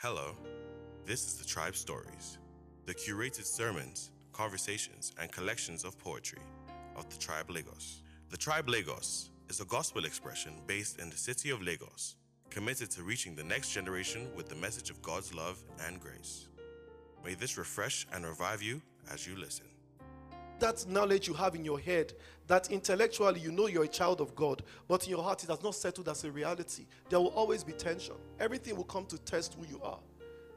Hello, this is the Tribe Stories, the curated sermons, conversations, and collections of poetry of the Tribe Lagos. The Tribe Lagos is a gospel expression based in the city of Lagos, committed to reaching the next generation with the message of God's love and grace. May this refresh and revive you as you listen. That knowledge you have in your head that intellectually you know you're a child of God, but in your heart it has not settled as a reality, there will always be tension. Everything will come to test who you are.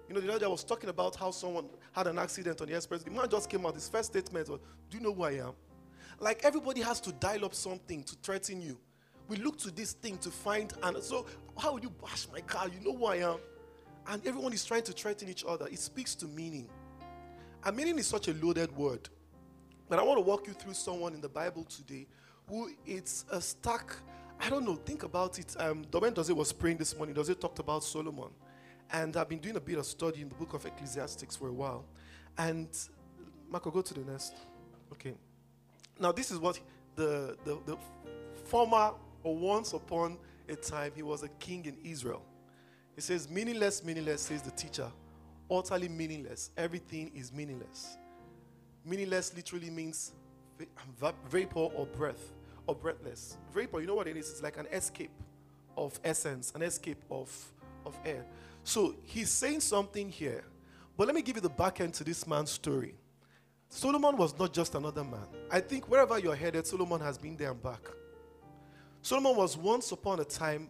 You know, the other day I was talking about how someone had an accident on the express. The man just came out, his first statement was, Do you know who I am? Like everybody has to dial up something to threaten you. We look to this thing to find, and so how will you bash my car? You know who I am? And everyone is trying to threaten each other. It speaks to meaning. And meaning is such a loaded word. But I want to walk you through someone in the Bible today who it's a stack. I don't know. Think about it. Um, when Doze was praying this morning, Doze talked about Solomon. And I've been doing a bit of study in the book of Ecclesiastes for a while. And Marco, go to the next. Okay. Now, this is what the, the, the former or once upon a time, he was a king in Israel. He says, meaningless, meaningless, says the teacher. Utterly meaningless. Everything is meaningless. Meaningless literally means um, va- vapor or breath or breathless. Vapor, you know what it is? It's like an escape of essence, an escape of, of air. So he's saying something here. But let me give you the back end to this man's story. Solomon was not just another man. I think wherever you're headed, Solomon has been there and back. Solomon was once upon a time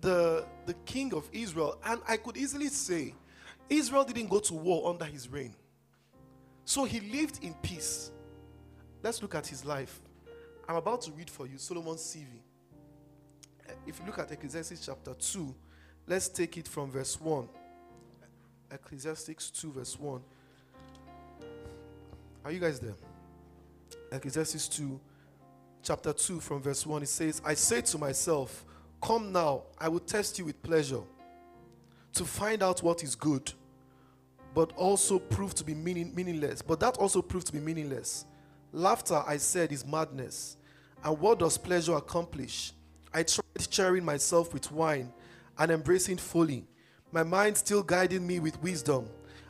the, the king of Israel. And I could easily say, Israel didn't go to war under his reign. So he lived in peace. Let's look at his life. I'm about to read for you Solomon's CV. Eh, if you look at Ecclesiastes chapter 2, let's take it from verse 1. Ecclesiastes 2, verse 1. Are you guys there? Ecclesiastes 2, chapter 2, from verse 1. It says, I say to myself, Come now, I will test you with pleasure to find out what is good but also proved to be meaning, meaningless. But that also proved to be meaningless. Laughter, I said, is madness. And what does pleasure accomplish? I tried cheering myself with wine and embracing folly, my mind still guiding me with wisdom.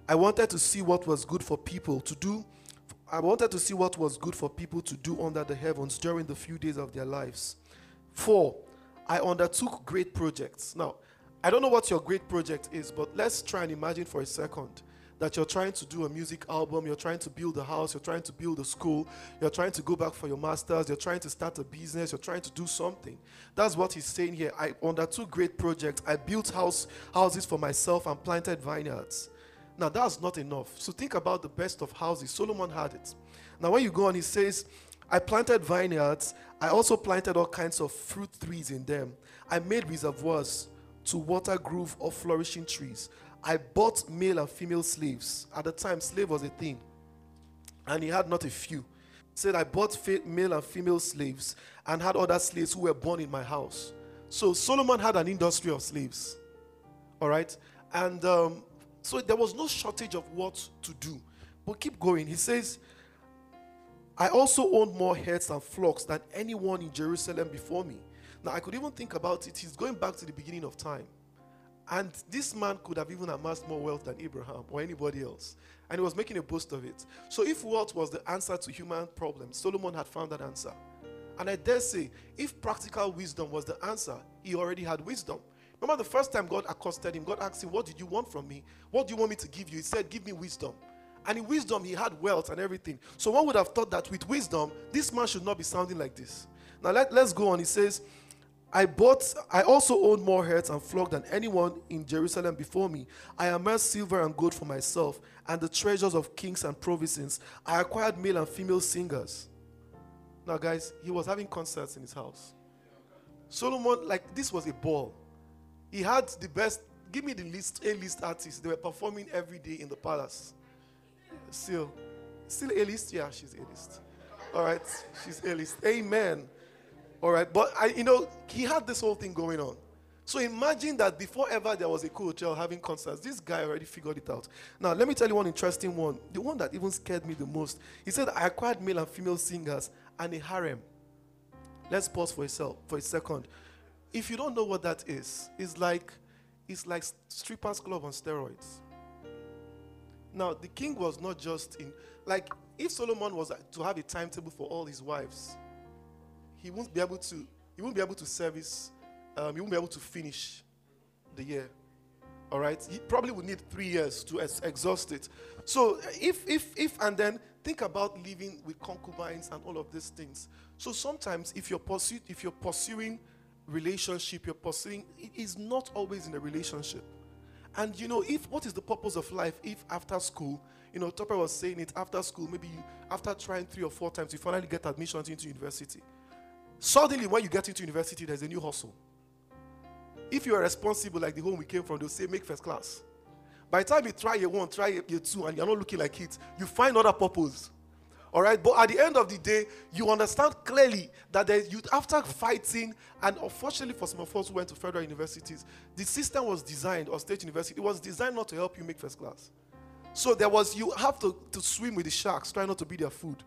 I wanted to see what was good for people to do. I wanted to see what was good for people to do under the heavens during the few days of their lives. Four, I undertook great projects. Now, I don't know what your great project is, but let's try and imagine for a second that you're trying to do a music album, you're trying to build a house, you're trying to build a school, you're trying to go back for your master's, you're trying to start a business, you're trying to do something. That's what he's saying here. I undertook great projects. I built house houses for myself and planted vineyards. Now that's not enough. So think about the best of houses. Solomon had it. Now when you go on, he says, I planted vineyards. I also planted all kinds of fruit trees in them. I made reservoirs to water grove of flourishing trees. I bought male and female slaves. At the time, slave was a thing, and he had not a few. He said, I bought male and female slaves and had other slaves who were born in my house. So Solomon had an industry of slaves. All right, and um, so there was no shortage of what to do. But keep going. He says, I also owned more herds and flocks than anyone in Jerusalem before me. Now, I could even think about it. He's going back to the beginning of time. And this man could have even amassed more wealth than Abraham or anybody else. And he was making a boast of it. So, if wealth was the answer to human problems, Solomon had found that answer. And I dare say, if practical wisdom was the answer, he already had wisdom. Remember the first time God accosted him, God asked him, What did you want from me? What do you want me to give you? He said, Give me wisdom. And in wisdom, he had wealth and everything. So one would have thought that with wisdom, this man should not be sounding like this. Now let, let's go on. He says, I bought, I also owned more herds and flock than anyone in Jerusalem before me. I amassed silver and gold for myself and the treasures of kings and provinces. I acquired male and female singers. Now, guys, he was having concerts in his house. Solomon, like, this was a ball. He had the best, give me the list, A list artists. They were performing every day in the palace. Still, still A list? Yeah, she's A list. All right, she's A list. Amen. All right, but I, you know, he had this whole thing going on. So imagine that before ever there was a cool hotel having concerts, this guy already figured it out. Now, let me tell you one interesting one. The one that even scared me the most. He said, I acquired male and female singers and a harem. Let's pause for a, sel- for a second. If you don't know what that is, it's like it's like strippers club on steroids. Now, the king was not just in, like, if Solomon was uh, to have a timetable for all his wives, he won't be able to, he won't be able to service, um, he won't be able to finish the year. All right, he probably would need three years to ex- exhaust it. So, if, if, if, and then think about living with concubines and all of these things. So, sometimes if you're, pursuing, if you're pursuing relationship, you're pursuing, it is not always in a relationship. And you know, if what is the purpose of life if after school, you know, Tope was saying it after school, maybe you, after trying three or four times, you finally get admissions into university. Suddenly, when you get into university, there's a new hustle. If you are responsible like the home we came from, they'll say make first class. By the time you try year one, try year two, and you're not looking like it, you find other purpose. All right, but at the end of the day, you understand clearly that you, after fighting, and unfortunately for some of us who went to federal universities, the system was designed, or state university, it was designed not to help you make first class. So there was, you have to, to swim with the sharks, try not to be their food.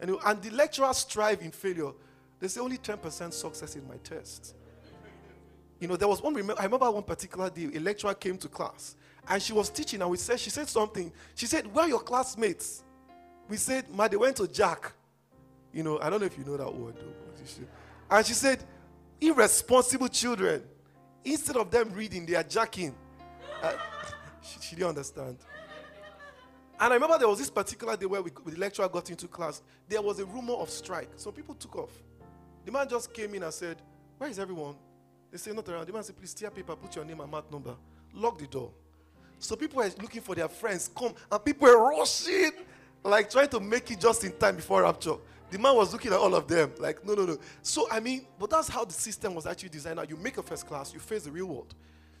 And, and the lecturers strive in failure. They say only 10% success in my test. You know, there was one, I remember one particular day, a lecturer came to class and she was teaching and we said, she said something. She said, where are your classmates? we said, Ma, they went to Jack. You know, I don't know if you know that word though. And she said, irresponsible children, instead of them reading, they are jacking. Uh, she, she, didn't understand. And I remember there was this particular day where we, the lecturer got into class. There was a rumor of strike. So people took off. The man just came in and said, Where is everyone? They say, Not around. The man said, Please tear paper, put your name and mat number. Lock the door. So people were looking for their friends, come, and people were rushing like trying to make it just in time before rapture. The man was looking at all of them, like, no, no, no. So, I mean, but that's how the system was actually designed. Now, you make a first class, you face the real world.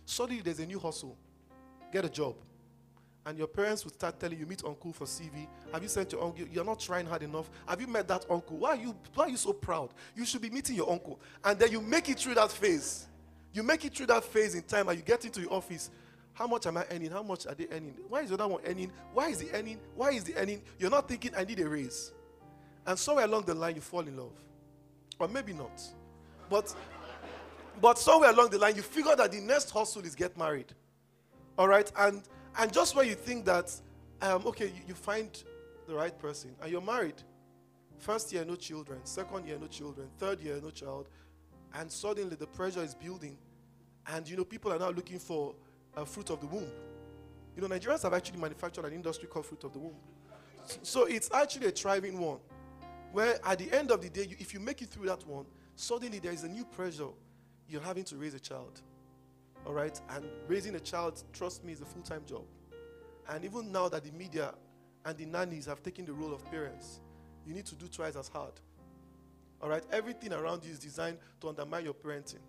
Suddenly, there's a new hustle. Get a job. And your parents would start telling you, meet uncle for CV. Have you sent your uncle? You're not trying hard enough. Have you met that uncle? Why are you, why are you so proud? You should be meeting your uncle. And then you make it through that phase. You make it through that phase in time and you get into your office how much am I earning? How much are they earning? Why is the other one earning? Why is the earning? Why is the earning? You're not thinking, I need a raise. And somewhere along the line, you fall in love. Or maybe not. But, but somewhere along the line, you figure that the next hustle is get married. All right? And, and just when you think that, um, okay, you, you find the right person and you're married. First year, no children. Second year, no children. Third year, no child. And suddenly the pressure is building. And, you know, people are now looking for a fruit of the womb. You know, Nigerians have actually manufactured an industry called fruit of the womb. So it's actually a thriving one. Where at the end of the day, you, if you make it through that one, suddenly there is a new pressure. You're having to raise a child. All right? And raising a child, trust me, is a full time job. And even now that the media and the nannies have taken the role of parents, you need to do twice as hard. All right? Everything around you is designed to undermine your parenting.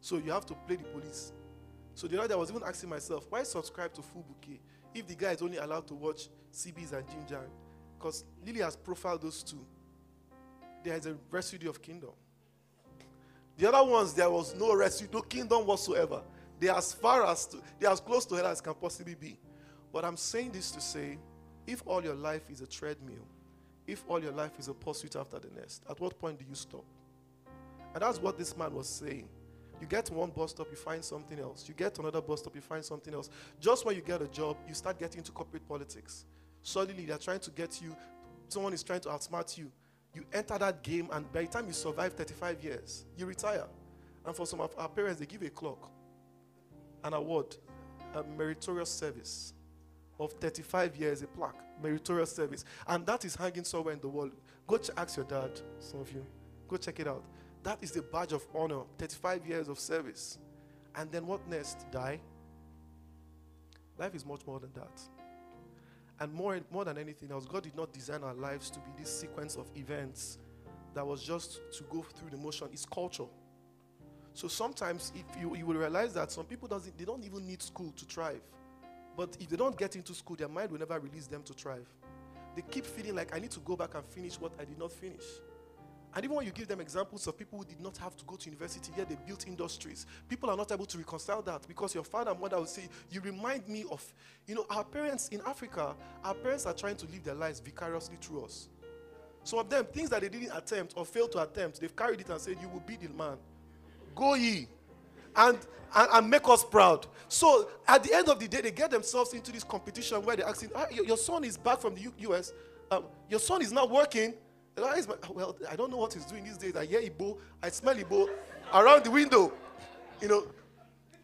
So you have to play the police. So the other day I was even asking myself, why subscribe to Full Bouquet if the guy is only allowed to watch CBeebies and Ginger? Because Lily has profiled those two. There is a residue of kingdom. The other ones, there was no residue, no kingdom whatsoever. They are as far as to, they are as close to hell as can possibly be. But I'm saying this to say, if all your life is a treadmill, if all your life is a pursuit after the next, at what point do you stop? And that's what this man was saying. You get one bus stop, you find something else. You get another bus stop, you find something else. Just when you get a job, you start getting into corporate politics. Suddenly, they're trying to get you, someone is trying to outsmart you. You enter that game, and by the time you survive 35 years, you retire. And for some of our parents, they give a clock, an award, a meritorious service of 35 years, a plaque, meritorious service. And that is hanging somewhere in the world. Go ch- ask your dad, some of you. Go check it out. That is the badge of honor 35 years of service. And then what next? Die? Life is much more than that. And more, more than anything else, God did not design our lives to be this sequence of events that was just to go through the motion. It's culture. So sometimes if you, you will realize that some people doesn't they don't even need school to thrive. But if they don't get into school, their mind will never release them to thrive. They keep feeling like I need to go back and finish what I did not finish. And even when you give them examples of people who did not have to go to university, yet they built industries, people are not able to reconcile that because your father and mother will say, You remind me of, you know, our parents in Africa, our parents are trying to live their lives vicariously through us. Some of them, things that they didn't attempt or failed to attempt, they've carried it and said, You will be the man. Go ye. and, and, and make us proud. So at the end of the day, they get themselves into this competition where they're asking, ah, your, your son is back from the U- US. Um, your son is not working. "Ah, he's my-" Well, I don't know what he's doing these days. I hear Igbo, I smell Igbo around the window. You know,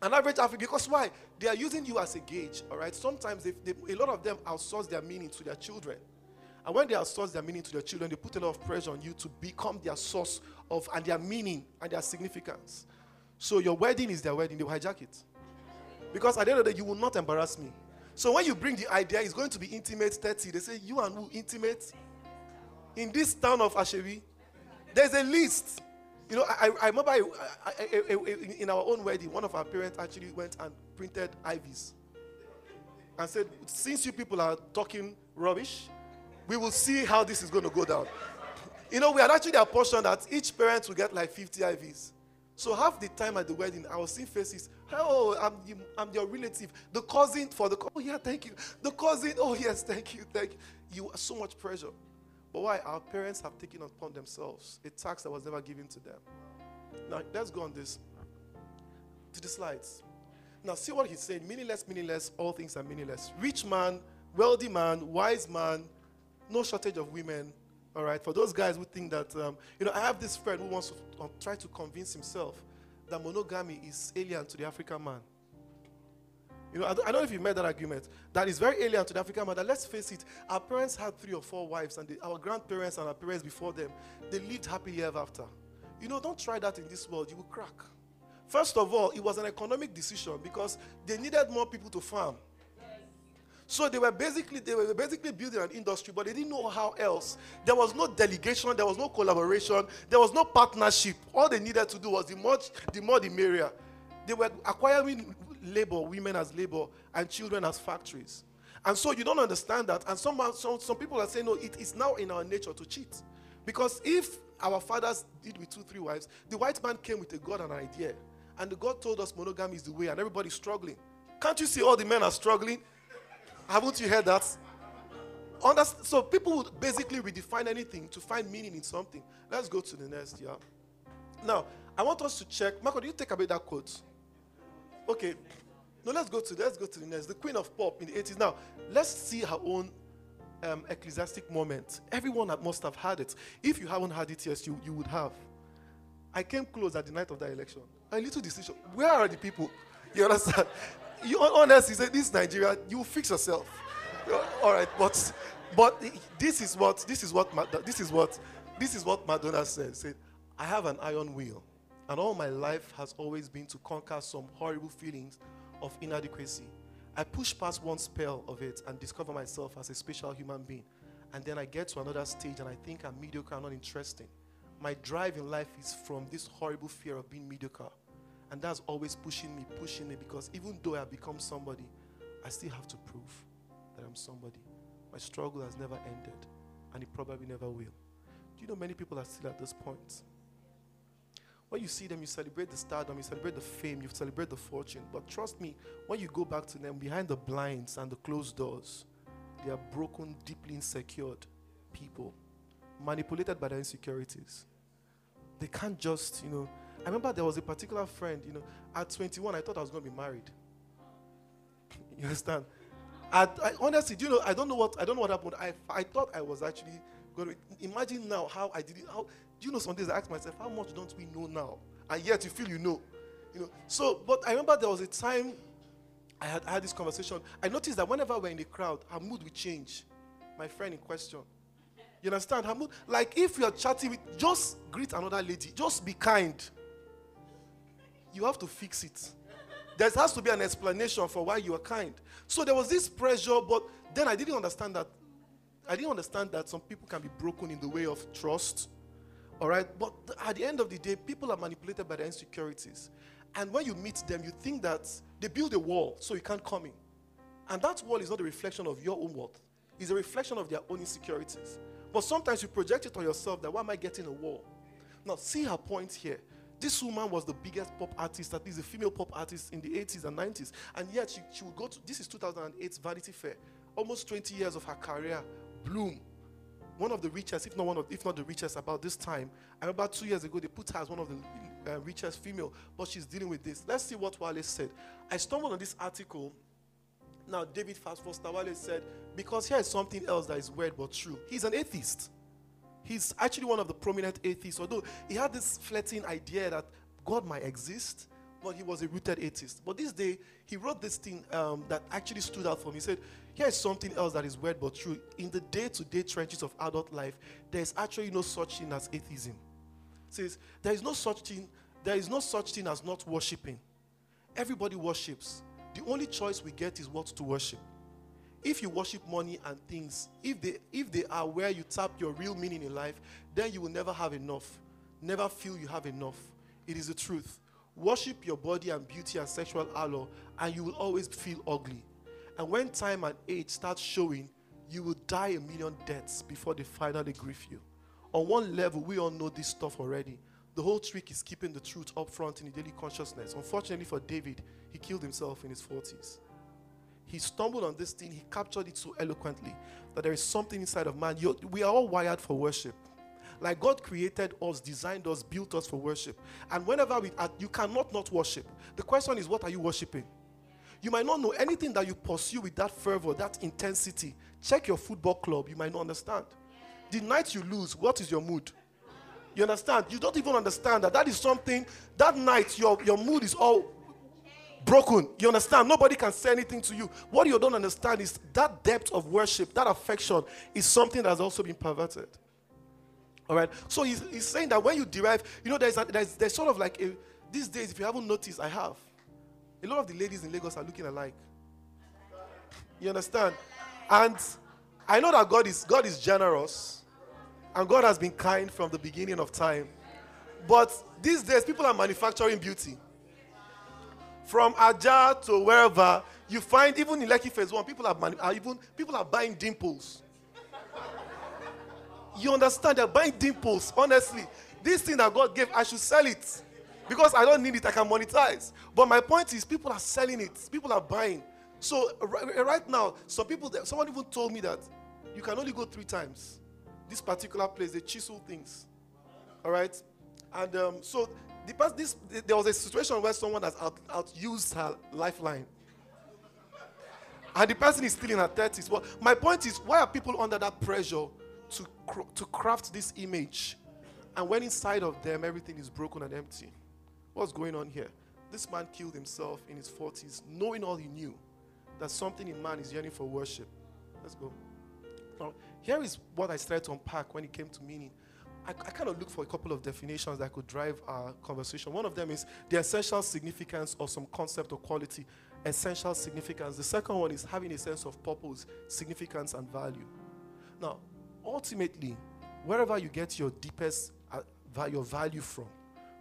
an average African, because why? They are using you as a gauge, all right? Sometimes they, they, a lot of them outsource their meaning to their children. And when they outsource their meaning to their children, they put a lot of pressure on you to become their source of and their meaning and their significance. So your wedding is their wedding, they will hijack it. Because at the end of the day, you will not embarrass me. So when you bring the idea, it's going to be intimate 30. They say, You and who intimate? In this town of Ashevi, there's a list. You know, I, I- remember I, I, in our own wedding, one of our parents actually went and printed IVs and said, Since you people are talking rubbish, we will see how this is going to go down. You know, we had actually apportioned that each parent will get like 50 IVs. So half the time at the wedding, I was seeing faces. Oh, I'm, I'm your relative. The cousin for the, oh yeah, thank you. The cousin, oh yes, thank you, thank you. You are so much pressure. But why? Our parents have taken upon themselves a tax that was never given to them. Now, let's go on this. To the slides. Now, see what he's saying. Meaningless, meaningless, all things are meaningless. Rich man, wealthy man, wise man, no shortage of women. All right, for those guys who think that, um, you know, I have this friend who wants to uh, try to convince himself that monogamy is alien to the African man. You know, I don't, I don't know if you've made that argument. That is very alien to the African man. That let's face it, our parents had three or four wives, and they, our grandparents and our parents before them, they lived happily ever after. You know, don't try that in this world. You will crack. First of all, it was an economic decision because they needed more people to farm. So they were basically they were basically building an industry, but they didn't know how else. There was no delegation, there was no collaboration, there was no partnership. All they needed to do was the more the more the merrier. They were acquiring labor, women as labor, and children as factories. And so you don't understand that. And some, some, some people are saying, no, it is now in our nature to cheat. Because if our fathers did with two, three wives, the white man came with a God and an idea. And the God told us monogamy is the way, and everybody's struggling. Can't you see all the men are struggling? Haven't you heard that? So people would basically redefine anything to find meaning in something. Let's go to the next, yeah. Now, I want us to check. Marco, do you take away that quote? Okay. No, let's go to let's go to the next. The Queen of Pop in the 80s. Now, let's see her own um, ecclesiastic moment. Everyone must have had it. If you haven't had it, yes, you, you would have. I came close at the night of that election. A little decision. Where are the people? You understand? You honestly say this Nigeria, you fix yourself. All right, but but this is what this is what this is what this is what Madonna said. Said, I have an iron will, and all my life has always been to conquer some horrible feelings of inadequacy. I push past one spell of it and discover myself as a special human being. And then I get to another stage and I think I'm mediocre and not interesting. My drive in life is from this horrible fear of being mediocre. And that's always pushing me, pushing me, because even though I become somebody, I still have to prove that I'm somebody. My struggle has never ended, and it probably never will. Do you know many people are still at this point? When you see them, you celebrate the stardom, you celebrate the fame, you celebrate the fortune. But trust me, when you go back to them behind the blinds and the closed doors, they are broken, deeply insecure people, manipulated by their insecurities. They can't just, you know. I remember there was a particular friend, you know, at 21, I thought I was going to be married. you understand? At, I, honestly, do you know, I don't know what, I don't know what happened. I, I thought I was actually going to, imagine now how I did it. How, do you know, some days I ask myself, how much don't we know now? And yet you feel you know. You know, so, but I remember there was a time I had, I had this conversation. I noticed that whenever we're in the crowd, her mood would change. My friend in question. You understand? Her mood, like if you're chatting with, just greet another lady, just be kind. You have to fix it. There has to be an explanation for why you are kind. So there was this pressure, but then I didn't understand that. I didn't understand that some people can be broken in the way of trust. All right, but at the end of the day, people are manipulated by their insecurities. And when you meet them, you think that they build a wall so you can't come in. And that wall is not a reflection of your own worth, it's a reflection of their own insecurities. But sometimes you project it on yourself that why am I getting a wall? Now, see her point here. This woman was the biggest pop artist, at least a female pop artist in the 80s and 90s. And yet she, she would go to this is 2008 Vanity Fair. Almost 20 years of her career, bloom. One of the richest, if not one of, if not the richest, about this time. I remember two years ago they put her as one of the uh, richest female, but she's dealing with this. Let's see what Wallace said. I stumbled on this article. Now, David Fast Foster Wallace said, because here is something else that is weird but true. He's an atheist. He's actually one of the prominent atheists, although he had this flirting idea that God might exist, but he was a rooted atheist. But this day, he wrote this thing um, that actually stood out for me. He said, Here is something else that is weird but true. In the day to day trenches of adult life, there is actually no such thing as atheism. He says, There is no such thing, there is no such thing as not worshiping. Everybody worships. The only choice we get is what to worship. If you worship money and things, if they if they are where you tap your real meaning in life, then you will never have enough. Never feel you have enough. It is the truth. Worship your body and beauty and sexual allure, and you will always feel ugly. And when time and age start showing, you will die a million deaths before they finally grief you. On one level, we all know this stuff already. The whole trick is keeping the truth up front in the daily consciousness. Unfortunately for David, he killed himself in his 40s. He stumbled on this thing, he captured it so eloquently that there is something inside of man. You're, we are all wired for worship. Like God created us, designed us, built us for worship. And whenever we are, you cannot not worship. The question is, what are you worshiping? You might not know anything that you pursue with that fervor, that intensity. Check your football club, you might not understand. The night you lose, what is your mood? You understand? You don't even understand that that is something, that night your, your mood is all broken. You understand? Nobody can say anything to you. What you don't understand is that depth of worship, that affection, is something that has also been perverted. All right. So he's, he's saying that when you derive, you know, there's, a, there's, there's sort of like a, these days, if you haven't noticed, I have. A lot of the ladies in Lagos are looking alike. You understand? And I know that God is God is generous, and God has been kind from the beginning of time. But these days, people are manufacturing beauty. From Ajah to wherever, you find even in Lekki Phase One, people are, are even people are buying dimples. You understand? They're buying dimples. Honestly, this thing that God gave, I should sell it because I don't need it. I can monetize. But my point is, people are selling it. People are buying. So right, right now, some people, someone even told me that you can only go three times. This particular place, they chisel things. All right, and um, so the this there was a situation where someone has out, outused her lifeline. And the person is still in her 30s. Well, my point is, why are people under that pressure to, to craft this image. And when inside of them everything is broken and empty, what's going on here? This man killed himself in his 40s, knowing all he knew that something in man is yearning for worship. Let's go. Now, here is what I started to unpack when it came to meaning. I, I kind of look for a couple of definitions that could drive our conversation. One of them is the essential significance of some concept or quality. Essential significance. The second one is having a sense of purpose, significance, and value. Now, ultimately, wherever you get your deepest uh, your value from,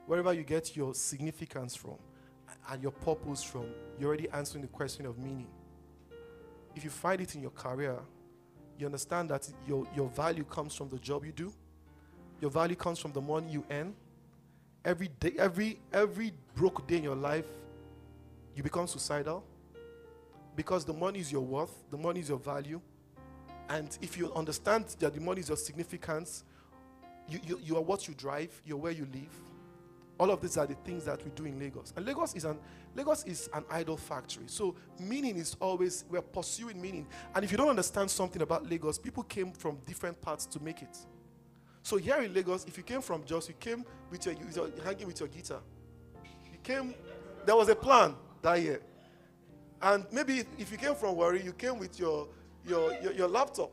wherever you get your significance from, and your purpose from, you're already answering the question of meaning. If you find it in your career, you understand that your, your value comes from the job you do, your value comes from the money you earn. Every day, every every broke day in your life, you become suicidal because the money is your worth, the money is your value. And if you understand that the money is your significance, you, you, you are what you drive, you're where you live. All of these are the things that we do in Lagos. And Lagos is an Lagos is an idol factory. So meaning is always we're pursuing meaning. And if you don't understand something about Lagos, people came from different parts to make it. So here in Lagos, if you came from Jos, you came with your, with your hanging with your guitar. You came. There was a plan that year. And maybe if you came from Warri, you came with your your, your, your laptop.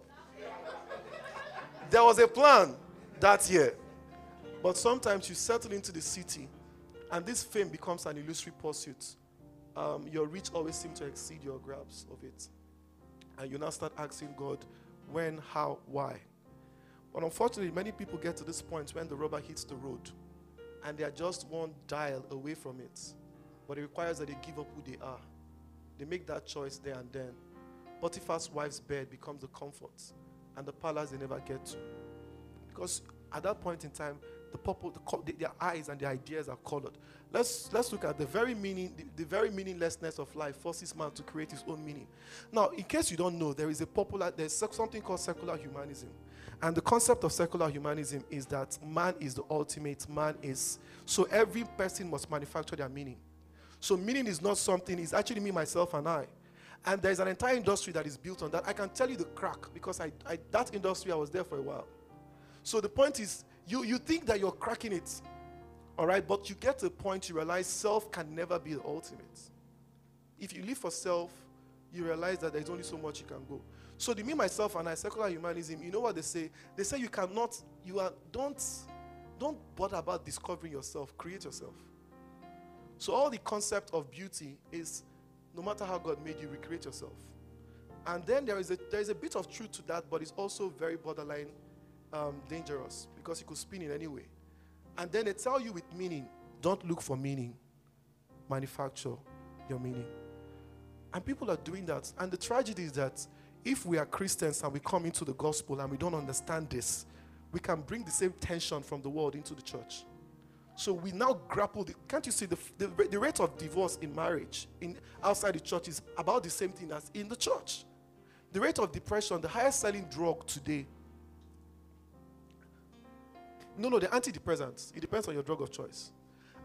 There was a plan that year. But sometimes you settle into the city and this fame becomes an illusory pursuit. Um, your reach always seems to exceed your grasp of it. And you now start asking God, when, how, why? But unfortunately, many people get to this point when the rubber hits the road and they are just one dial away from it. But it requires that they give up who they are. They make that choice there and then. Potiphar's wife's bed becomes the comfort and the palace they never get to. Because at that point in time, the the their eyes and their ideas are colored. Let's let's look at the very meaning, the, the very meaninglessness of life forces man to create his own meaning. Now, in case you don't know, there is a popular there's something called secular humanism, and the concept of secular humanism is that man is the ultimate. Man is so every person must manufacture their meaning. So meaning is not something; it's actually me, myself, and I. And there's an entire industry that is built on that. I can tell you the crack because I, I that industry I was there for a while. So the point is, you you think that you're cracking it, all right, but you get to a point you realize self can never be the ultimate. If you live for self, you realize that there's only so much you can go. So the me, myself, and I, secular humanism, you know what they say? They say you cannot, you are don't don't bother about discovering yourself, create yourself. So all the concept of beauty is no matter how God made you, recreate yourself. And then there is a there is a bit of truth to that, but it's also very borderline um, dangerous because it could spin in any way. And then they tell you with meaning, don't look for meaning, manufacture your meaning. And people are doing that. And the tragedy is that if we are Christians and we come into the gospel and we don't understand this, we can bring the same tension from the world into the church. So we now grapple. The, can't you see the, the, the rate of divorce in marriage in outside the church is about the same thing as in the church. The rate of depression, the highest selling drug today. No, no, the antidepressants. It depends on your drug of choice.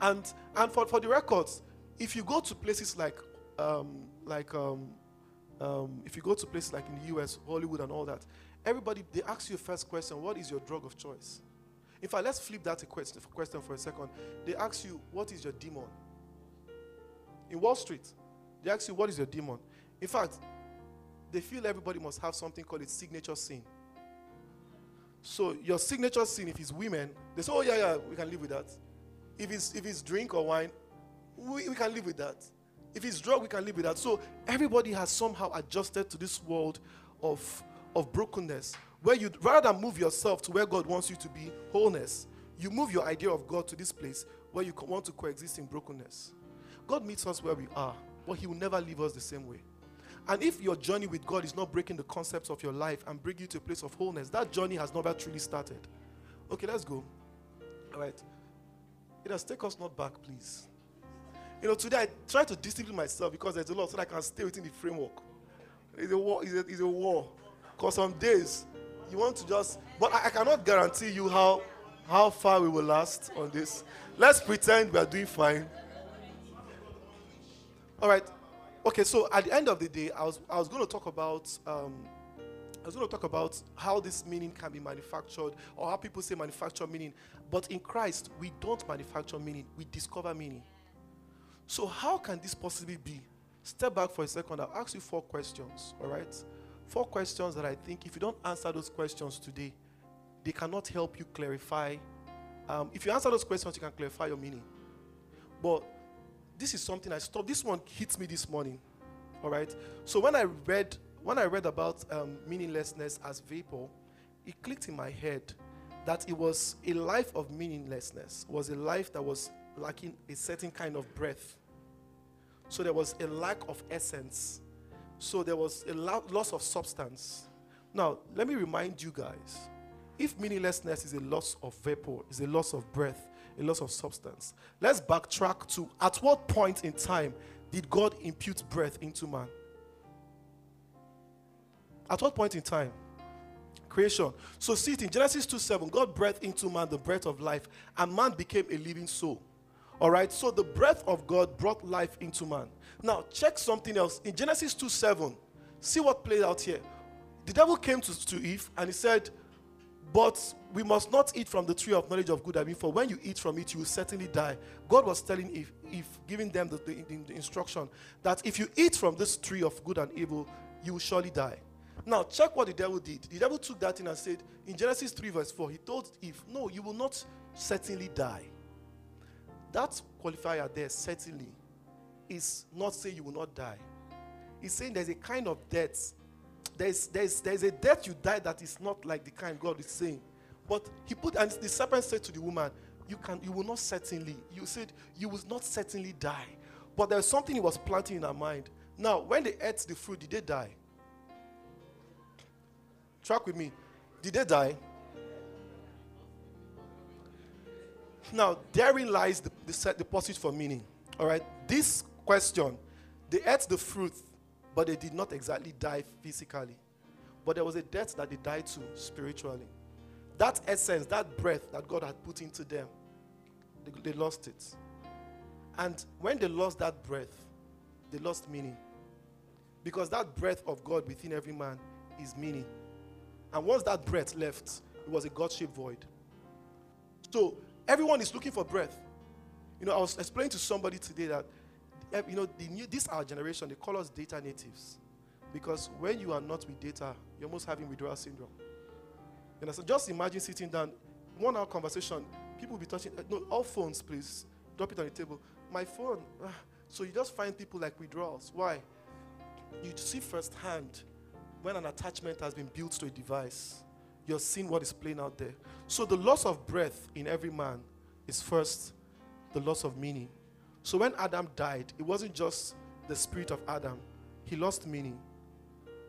And and for, for the records, if you go to places like um, like um, um, if you go to places like in the US, Hollywood, and all that, everybody they ask you first question: What is your drug of choice? In fact, let's flip that a question, question for a second. They ask you, What is your demon? In Wall Street, they ask you, What is your demon? In fact, they feel everybody must have something called its signature sin. So your signature sin, if it's women, they say, Oh yeah, yeah, we can live with that. If it's if it's drink or wine, we, we can live with that. If it's drug, we can live with that. So everybody has somehow adjusted to this world of of brokenness, where you rather than move yourself to where God wants you to be, wholeness, you move your idea of God to this place where you want to coexist in brokenness. God meets us where we are, but He will never leave us the same way. And if your journey with God is not breaking the concepts of your life and bring you to a place of wholeness, that journey has never truly started. Okay, let's go. All right. It has take us not back, please. You know, today I try to discipline myself because there's a lot so that I can stay within the framework. It's a war. It's a, it's a war. Because some days you want to just, but I, I cannot guarantee you how how far we will last on this. Let's pretend we are doing fine. All right. Okay. So at the end of the day, I was I was going to talk about um, I was going to talk about how this meaning can be manufactured or how people say manufacture meaning. But in Christ, we don't manufacture meaning; we discover meaning. So, how can this possibly be? Step back for a second. I'll ask you four questions, all right? Four questions that I think if you don't answer those questions today, they cannot help you clarify. Um, if you answer those questions, you can clarify your meaning. But this is something I stopped. This one hits me this morning, all right? So when I read when I read about um, meaninglessness as vapor, it clicked in my head that it was a life of meaninglessness, was a life that was lacking a certain kind of breath. So there was a lack of essence. So there was a lo- loss of substance. Now, let me remind you guys if meaninglessness is a loss of vapor, is a loss of breath, a loss of substance, let's backtrack to at what point in time did God impute breath into man? At what point in time? Creation. So see it in Genesis 2 7, God breathed into man the breath of life, and man became a living soul. All right, so the breath of God brought life into man. Now, check something else. In Genesis 2 7, see what played out here. The devil came to, to Eve and he said, But we must not eat from the tree of knowledge of good and evil, for when you eat from it, you will certainly die. God was telling Eve giving them the, the, the- instruction that if you eat from this tree of good and evil, you will surely die. Now, check what the devil did. The devil took that in and said, in Genesis 3, verse 4, he told Eve, No, you will not certainly die. That qualifier there, certainly, is not saying you will not die. It's saying there's a kind of death. There's, there's, there's a death you die that is not like the kind God is saying. But he put, and the serpent said to the woman, You can, you will not certainly. You said, You will not certainly die. But there's something he was planting in her mind. Now, when they ate the fruit, did they die? Track with me. Did they die? Now, therein lies the, the, the pursuit for meaning. All right. This question, they ate the fruit, but they did not exactly die physically. But there was a death that they died to spiritually. That essence, that breath that God had put into them, they, they lost it. And when they lost that breath, they lost meaning. Because that breath of God within every man is meaning. And once that breath left, it was a God shaped void. So everyone is looking for breath. You know, I was explaining to somebody today that, you know, the new, this our generation, they call us data natives. Because when you are not with data, you're almost having withdrawal syndrome. You know, so just imagine sitting down, one hour conversation, people will be touching, uh, no, all phones, please, drop it on the table. My phone. Uh, so you just find people like withdrawals. Why? You see firsthand when an attachment has been built to a device, you're seeing what is playing out there. So the loss of breath in every man is first the loss of meaning. So when Adam died, it wasn't just the spirit of Adam, he lost meaning,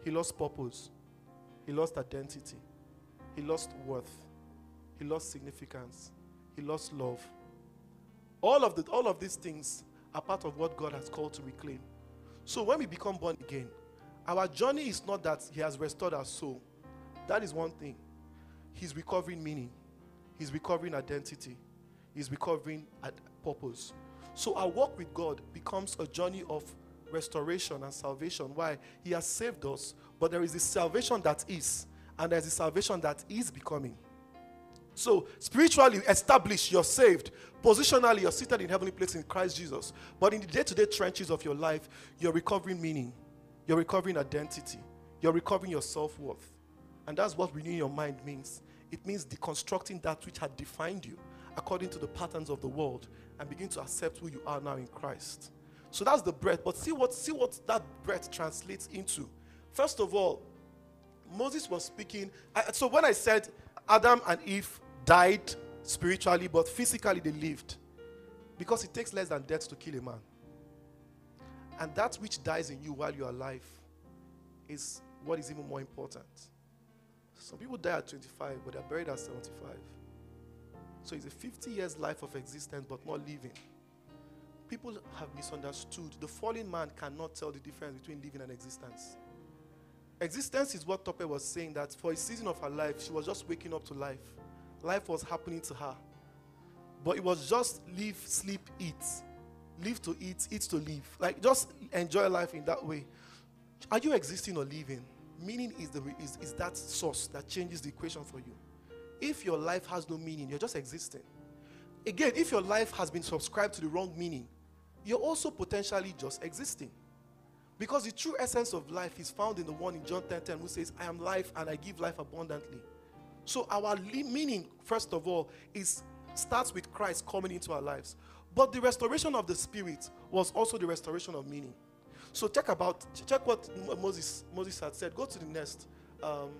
he lost purpose, he lost identity, he lost worth, he lost significance, he lost love. All of, the, all of these things are part of what God has called to reclaim. So when we become born again, our journey is not that He has restored our soul. That is one thing. He's recovering meaning, He's recovering identity, He's recovering purpose. So our walk with God becomes a journey of restoration and salvation. Why? He has saved us, but there is the salvation that is, and there's the salvation that is becoming. So, spiritually established, you're saved. Positionally, you're seated in heavenly place in Christ Jesus. But in the day to day trenches of your life, you're recovering meaning, you're recovering identity, you're recovering your self worth. And that's what renewing your mind means. It means deconstructing that which had defined you according to the patterns of the world and begin to accept who you are now in Christ. So that's the breath. But see what see what that breath translates into. First of all, Moses was speaking. I, so when I said Adam and Eve died spiritually, but physically they lived, because it takes less than death to kill a man. And that which dies in you while you're alive is what is even more important. Some people die at 25, but they're buried at 75. So it's a 50 years life of existence, but not living. People have misunderstood. The fallen man cannot tell the difference between living and existence. Existence is what Tope was saying that for a season of her life, she was just waking up to life. Life was happening to her. But it was just live, sleep, eat. Live to eat, eat to live. Like just enjoy life in that way. Are you existing or living? Meaning is, the, is, is that source that changes the equation for you. If your life has no meaning, you're just existing. Again, if your life has been subscribed to the wrong meaning, you're also potentially just existing. Because the true essence of life is found in the one in John 10 10 who says, I am life and I give life abundantly. So our meaning, first of all, is starts with Christ coming into our lives. But the restoration of the spirit was also the restoration of meaning. So check about check what Moses Moses had said. Go to the next. Um,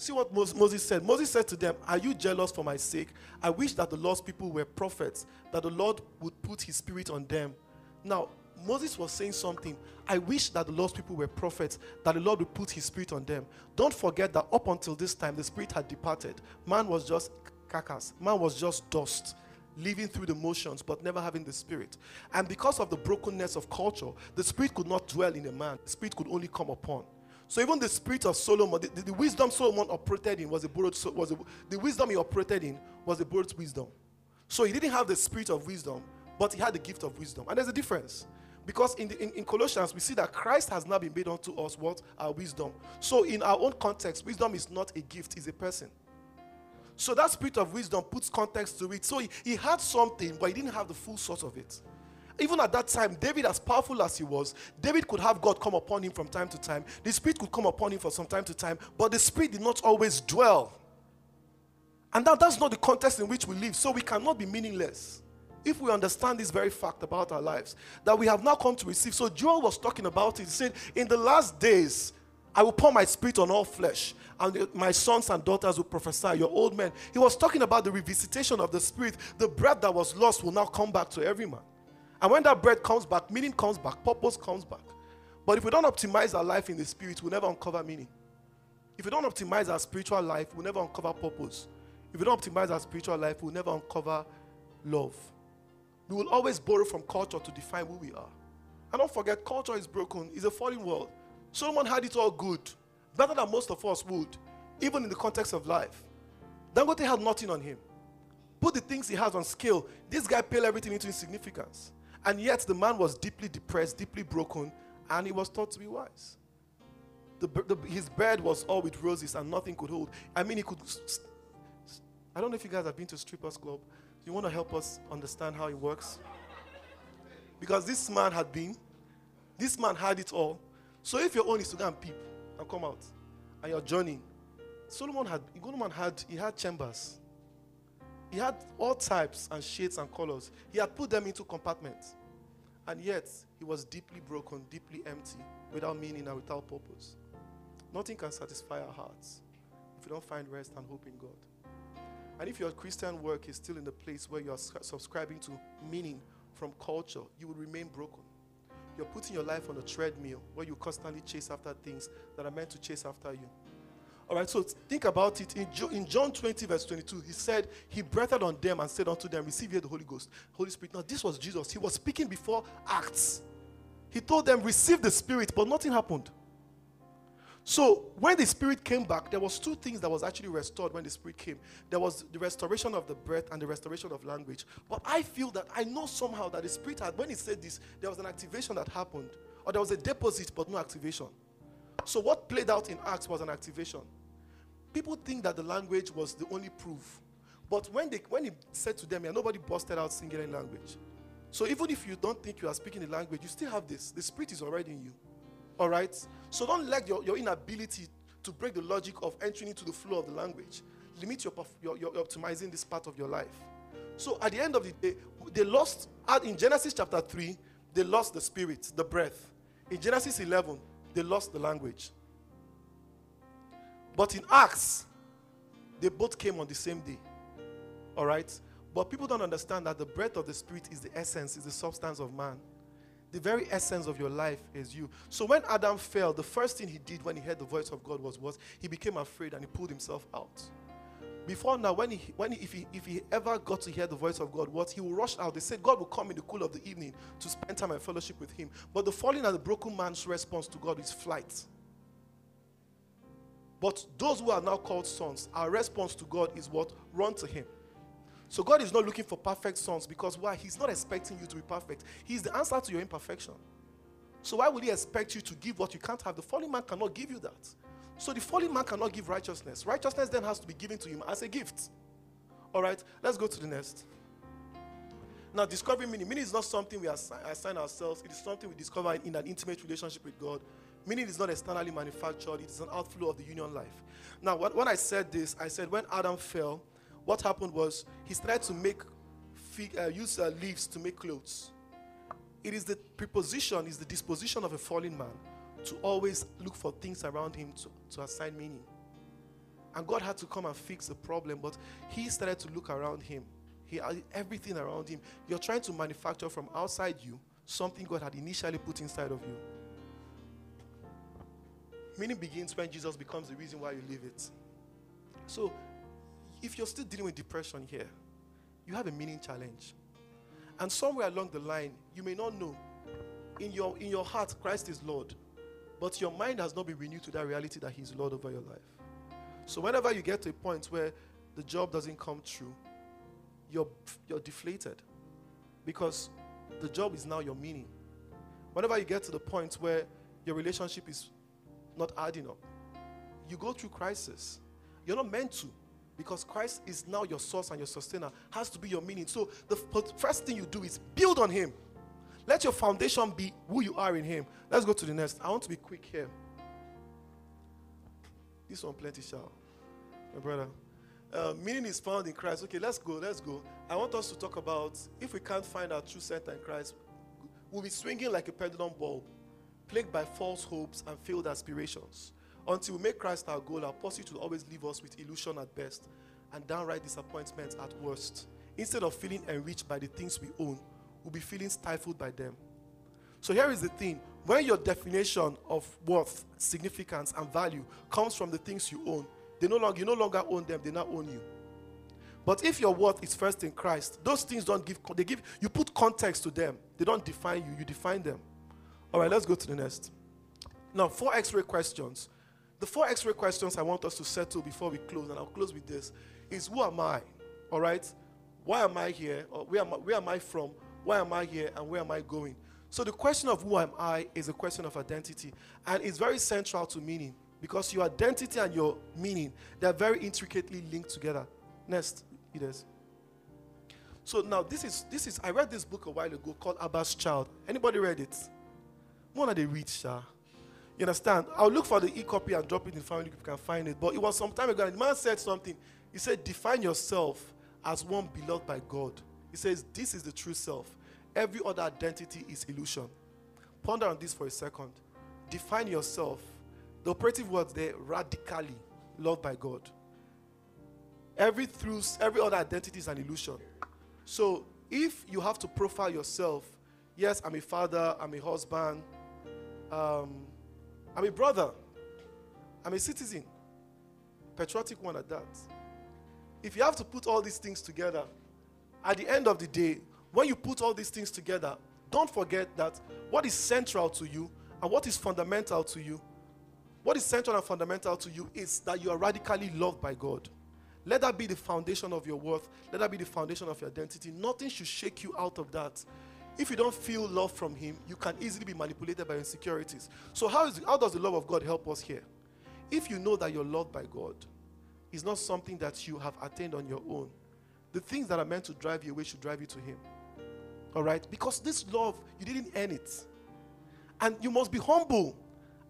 see what Moses said. Moses said to them, Are you jealous for my sake? I wish that the Lord's people were prophets, that the Lord would put his spirit on them. Now, Moses was saying something. I wish that the Lord's people were prophets, that the Lord would put his spirit on them. Don't forget that up until this time, the spirit had departed. Man was just carcass, man was just dust, living through the motions, but never having the spirit. And because of the brokenness of culture, the spirit could not dwell in a man, the spirit could only come upon. So even the spirit of Solomon, the, the, wisdom Solomon operated in was a borrowed, was a, the wisdom he operated in was a borrowed wisdom. So he didn't have the spirit of wisdom, but he had the gift of wisdom. And there's a difference. Because in, the, in, in, Colossians, we see that Christ has now been made unto us what? Our wisdom. So, in our own context, wisdom is not a gift, it's a person. So, that spirit of wisdom puts context to it. So, he, he had something, but he didn't have the full source of it. Even at that time, David, as powerful as he was, David could have God come upon him from time to time. The Spirit could come upon him for some time to time, but the Spirit did not always dwell. And that, that's not the context in which we live, so we cannot be meaningless if we understand this very fact about our lives that we have now come to receive. So Joel was talking about it. He said, In the last days, I will pour my spirit on all flesh, and my sons and daughters will prophesy, your old men. He was talking about the revisitation of the spirit. The breath that was lost will now come back to every man. And when that bread comes back, meaning comes back, purpose comes back. But if we don't optimize our life in the spirit, we'll never uncover meaning. If we don't optimize our spiritual life, we'll never uncover purpose. If we don't optimize our spiritual life, we'll never uncover love. We will always borrow from culture to define who we are. And don't forget, culture is broken, it's a fallen world. Solomon had it all good, better than most of us would, even in the context of life. Dangote had nothing on him. Put the things he has on scale. This guy paled everything into insignificance. And yet the man was deeply depressed, deeply broken, and he was thought to be wise. The, the, his bed was all with roses and nothing could hold. I mean, he could. I don't know if you guys have been to Strippers Club. You want to help us understand how it works? Because this man had been, this man had it all. So if your own is to go and peep and come out, and you're journeying, Solomon had, Solomon had, he had chambers. He had all types and shades and colors. He had put them into compartments. And yet, he was deeply broken, deeply empty, without meaning and without purpose. Nothing can satisfy our hearts if we don't find rest and hope in God. And if your Christian work is still in the place where you are subscribing to meaning from culture, you will remain broken. You're putting your life on a treadmill where you constantly chase after things that are meant to chase after you. All right, so think about it. In, in John 20, verse 22, he said, He breathed on them and said unto them, Receive ye the Holy Ghost, Holy Spirit. Now, this was Jesus. He was speaking before Acts. He told them, Receive the Spirit, but nothing happened. So when the spirit came back, there was two things that was actually restored when the spirit came. There was the restoration of the breath and the restoration of language. But I feel that I know somehow that the spirit had, when he said this, there was an activation that happened, or there was a deposit but no activation. So what played out in Acts was an activation. People think that the language was the only proof. But when, they, when he said to them, yeah, nobody busted out singing in language. So even if you don't think you are speaking the language, you still have this. The spirit is already in you. All right? So don't let your, your inability to break the logic of entering into the flow of the language limit your, your, your optimizing this part of your life. So at the end of the day, they lost, in Genesis chapter 3, they lost the spirit, the breath. In Genesis 11, they lost the language. But in Acts, they both came on the same day. All right? But people don't understand that the breath of the Spirit is the essence, is the substance of man. The very essence of your life is you. So when Adam fell, the first thing he did when he heard the voice of God was, was he became afraid and he pulled himself out. Before now, when he, when he, if, he, if he ever got to hear the voice of God, what he will rush out. They said God will come in the cool of the evening to spend time and fellowship with him. But the falling and the broken man's response to God is flight. But those who are now called sons, our response to God is what? Run to Him. So God is not looking for perfect sons because why? He's not expecting you to be perfect. He's the answer to your imperfection. So why would He expect you to give what you can't have? The fallen man cannot give you that. So the fallen man cannot give righteousness. Righteousness then has to be given to him as a gift. All right, let's go to the next. Now, discovering meaning. Meaning is not something we assign, assign ourselves, it is something we discover in an intimate relationship with God. Meaning is not externally manufactured, it is an outflow of the union life. Now, when I said this, I said when Adam fell, what happened was he tried to make fig, uh, use uh, leaves to make clothes. It is the preposition, is the disposition of a fallen man to always look for things around him to, to assign meaning. And God had to come and fix the problem, but he started to look around him. He everything around him. You're trying to manufacture from outside you something God had initially put inside of you. Meaning begins when Jesus becomes the reason why you live it. So, if you're still dealing with depression here, you have a meaning challenge. And somewhere along the line, you may not know. In your, in your heart, Christ is Lord. But your mind has not been renewed to that reality that He's Lord over your life. So whenever you get to a point where the job doesn't come true, you're, you're deflated. Because the job is now your meaning. Whenever you get to the point where your relationship is not adding up. You go through crisis. You're not meant to because Christ is now your source and your sustainer, has to be your meaning. So the first thing you do is build on Him. Let your foundation be who you are in Him. Let's go to the next. I want to be quick here. This one, plenty shall. My brother. Uh, meaning is found in Christ. Okay, let's go. Let's go. I want us to talk about if we can't find our true center in Christ, we'll be swinging like a pendulum bulb plagued by false hopes and failed aspirations. Until we make Christ our goal, our pursuit will always leave us with illusion at best and downright disappointment at worst. Instead of feeling enriched by the things we own, we'll be feeling stifled by them. So here is the thing when your definition of worth, significance, and value comes from the things you own, they no longer, you no longer own them, they now own you. But if your worth is first in Christ, those things don't give, they give, you put context to them. They don't define you, you define them. All right, let's go to the next. Now, four x ray questions. The four x ray questions I want us to settle before we close, and I'll close with this is who am I? All right? Why am I here? Or where am I, where am I from? Why am I here? And where am I going? So, the question of who am I is a question of identity, and it's very central to meaning because your identity and your meaning they're very intricately linked together. Next, it is. So now this is this is I read this book a while ago called Abba's Child. Anybody read it? One of the read, Sha. You understand? I'll look for the e-copy and drop it in family if you can find it. But it was some time ago, and the man said something. He said, Define yourself as one beloved by God. He says, This is the true self. Every other identity is illusion. Ponder on this for a second. Define yourself. The operative words there radically loved by God. Every through every other identity is an illusion. So if you have to profile yourself, yes, I'm a father, I'm a husband, um, I'm a brother, I'm a citizen, patriotic one at that. If you have to put all these things together, at the end of the day, when you put all these things together, don't forget that what is central to you and what is fundamental to you, what is central and fundamental to you is that you are radically loved by God. Let that be the foundation of your worth. Let that be the foundation of your identity. Nothing should shake you out of that. If you don't feel love from Him, you can easily be manipulated by insecurities. So, how, is, how does the love of God help us here? If you know that you're loved by God, it's not something that you have attained on your own. The things that are meant to drive you away should drive you to Him. All right? Because this love, you didn't earn it. And you must be humble.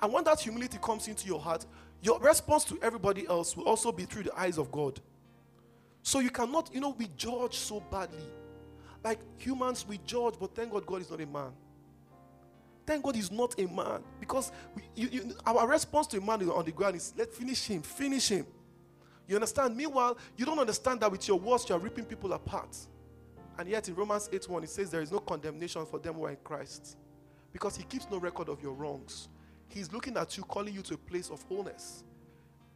And when that humility comes into your heart, your response to everybody else will also be through the eyes of God. So you cannot, you know, be judged so badly. Like humans, we judge, but thank God, God is not a man. Thank God he's not a man. Because we, you, you, our response to a man on the ground is, let's finish him, finish him. You understand? Meanwhile, you don't understand that with your words, you're ripping people apart. And yet in Romans 8 1, it says there is no condemnation for them who are in Christ. Because he keeps no record of your wrongs. He's looking at you, calling you to a place of wholeness.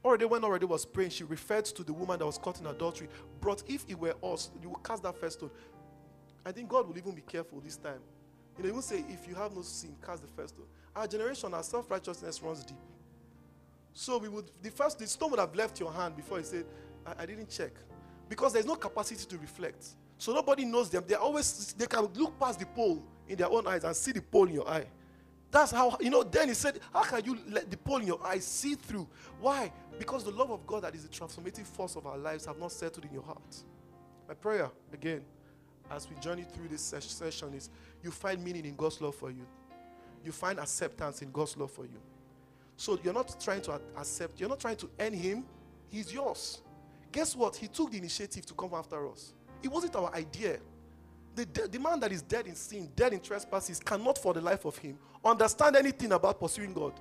Already, when already was praying, she referred to the woman that was caught in adultery. But if it were us, you would cast that first stone. I think God will even be careful this time. You know, he will say, if you have no sin, cast the first stone. Our generation, our self righteousness runs deep. So we would, the first, the stone would have left your hand before he said, I, I didn't check. Because there's no capacity to reflect. So nobody knows them. They always, they can look past the pole in their own eyes and see the pole in your eye. That's how, you know, then he said, How can you let the pole in your eye see through? Why? Because the love of God that is the transformative force of our lives have not settled in your heart. My prayer, again, as we journey through this session, is you find meaning in God's love for you. You find acceptance in God's love for you. So you're not trying to accept, you're not trying to earn Him, He's yours. Guess what? He took the initiative to come after us. It wasn't our idea. The, the man that is dead in sin, dead in trespasses, cannot for the life of him understand anything about pursuing God.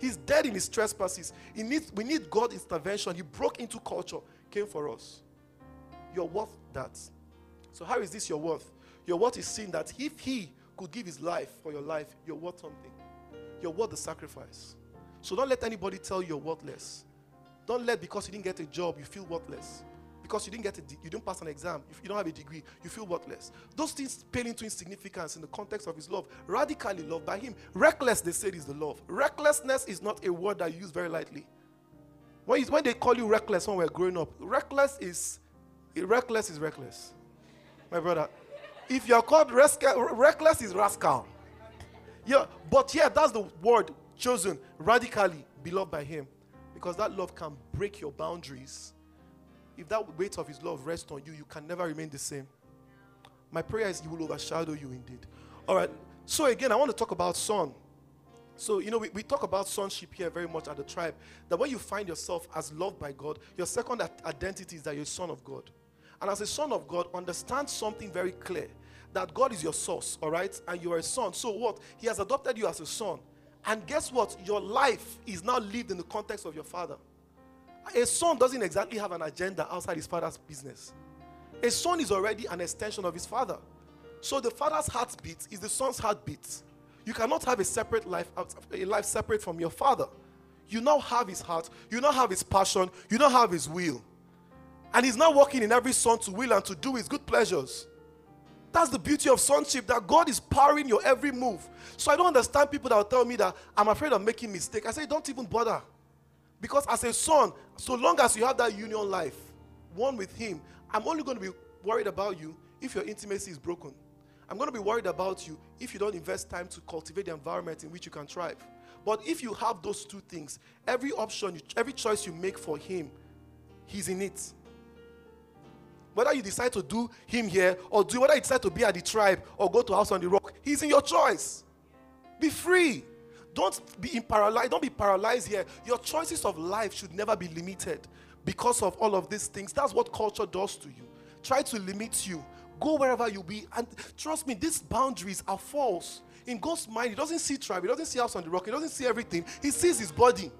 He's dead in his trespasses. He needs, we need God's intervention. He broke into culture, came for us. You're worth that. So, how is this your worth? Your worth is seeing that if he could give his life for your life, you're worth something. You're worth the sacrifice. So, don't let anybody tell you you're worthless. Don't let because you didn't get a job, you feel worthless because you didn't get a, you didn't pass an exam, you don't have a degree, you feel worthless. Those things pale into insignificance in the context of his love. Radically loved by him. Reckless, they said, is the love. Recklessness is not a word that you use very lightly. When, when they call you reckless when we're growing up, reckless is reckless is reckless. My brother. If you're called reckless is rascal. Yeah, but yeah, that's the word chosen radically beloved by him. Because that love can break your boundaries if that weight of his love rests on you, you can never remain the same. My prayer is he will overshadow you indeed. All right. So again, I want to talk about son. So, you know, we, we talk about sonship here very much at the tribe. That when you find yourself as loved by God, your second identity is that you're a son of God. And as a son of God, understand something very clear that God is your source, all right? And you are a son. So, what? He has adopted you as a son. And guess what? Your life is now lived in the context of your father. A son doesn't exactly have an agenda outside his father's business. A son is already an extension of his father. So the father's heartbeat is the son's heartbeat. You cannot have a separate life, a life separate from your father. You now have his heart, you now have his passion, you now have his will. And he's not working in every son to will and to do his good pleasures. That's the beauty of sonship, that God is powering your every move. So I don't understand people that will tell me that I'm afraid of making mistake. I say, don't even bother. Because as a son, so long as you have that union life, one with him, I'm only going to be worried about you if your intimacy is broken. I'm going to be worried about you if you don't invest time to cultivate the environment in which you can thrive. But if you have those two things, every option, every choice you make for him, he's in it. Whether you decide to do him here or do whether you decide to be at the tribe or go to house on the rock, he's in your choice. Be free. Don't be paralyzed. Don't be paralyzed here. Your choices of life should never be limited because of all of these things. That's what culture does to you. Try to limit you. Go wherever you be. And trust me, these boundaries are false. In God's mind, He doesn't see tribe, He doesn't see house on the rock, He doesn't see everything. He sees His body.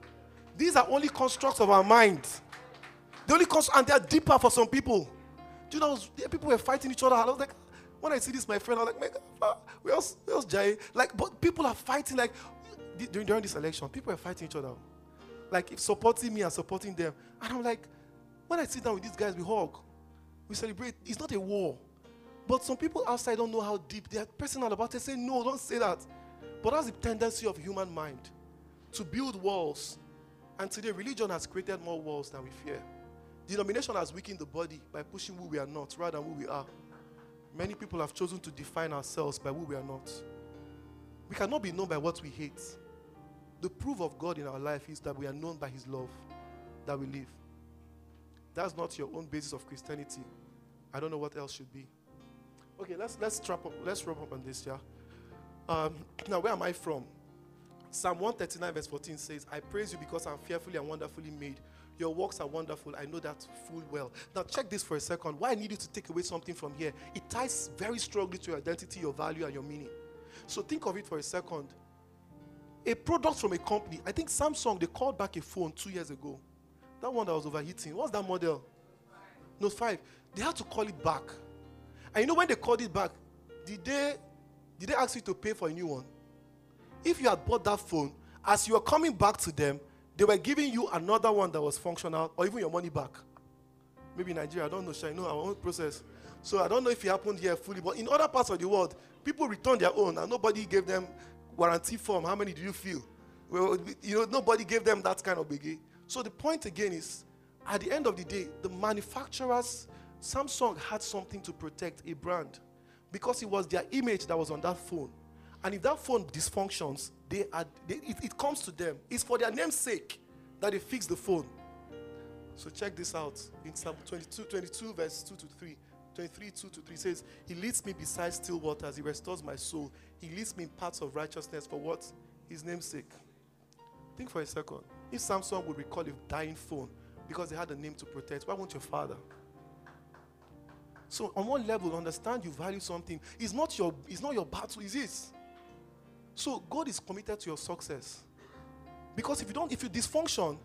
These are only constructs of our mind. The only construct, and they are deeper for some people. You know, people were fighting each other. I was like, when I see this, my friend, I'm like, man, we else Jay? Like, but people are fighting like during, during this election, people are fighting each other. Like supporting me and supporting them. And I'm like, when I sit down with these guys, we hug, we celebrate. It's not a war. But some people outside don't know how deep they are personal about it. Say, no, don't say that. But that's the tendency of human mind to build walls. And today, religion has created more walls than we fear. Denomination has weakened the body by pushing who we are not rather than who we are. Many people have chosen to define ourselves by who we are not. We cannot be known by what we hate. The proof of God in our life is that we are known by His love that we live. That's not your own basis of Christianity. I don't know what else should be. Okay, let's let's trap up. Let's wrap up on this, yeah. Um, now, where am I from? Psalm 139, verse 14 says, I praise you because I'm fearfully and wonderfully made. Your works are wonderful. I know that full well. Now, check this for a second. Why I need you to take away something from here? It ties very strongly to your identity, your value, and your meaning. So, think of it for a second. A product from a company, I think Samsung, they called back a phone two years ago. That one that was overheating. What's that model? Note 5. They had to call it back. And you know when they called it back, did they did they ask you to pay for a new one? If you had bought that phone, as you were coming back to them, they were giving you another one that was functional or even your money back. Maybe Nigeria, I don't know, I know our own process. So I don't know if it happened here fully, but in other parts of the world, people returned their own and nobody gave them warranty form. How many do you feel? Well, you know, nobody gave them that kind of biggie. So the point again is, at the end of the day, the manufacturers, Samsung had something to protect a brand because it was their image that was on that phone. And if that phone dysfunctions, they are, they, it, it comes to them. It's for their name's sake that they fix the phone. So check this out. In Psalm 22, 22, verse 2 to 3. 23, 2 to 3 says, He leads me beside still waters. He restores my soul. He leads me in paths of righteousness for what? His name's sake. Think for a second. If Samsung would recall a dying phone because they had a name to protect, why won't your father? So on one level, understand you value something. It's not your, it's not your battle, is this? So God is committed to your success. Because if you don't, if you dysfunction,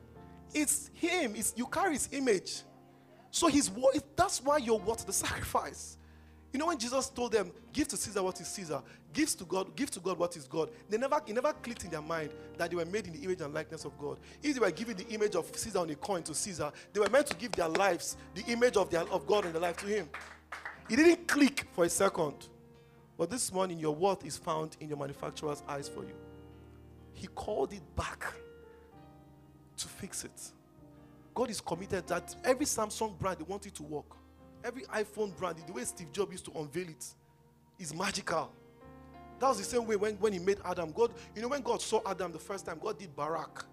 it's him, it's you carry his image. So his that's why you're what? The sacrifice. You know when Jesus told them, give to Caesar what is Caesar, give to God, give to God what is God. They never, it never clicked in their mind that they were made in the image and likeness of God. If they were giving the image of Caesar on a coin to Caesar, they were meant to give their lives, the image of, their, of God in the life to him. It didn't click for a second. But this morning, your worth is found in your manufacturer's eyes for you. He called it back to fix it. God is committed that every Samsung brand, they want it to work. Every iPhone brand, the way Steve Jobs used to unveil it, is magical. That was the same way when, when he made Adam. God, you know, when God saw Adam the first time, God did Barak.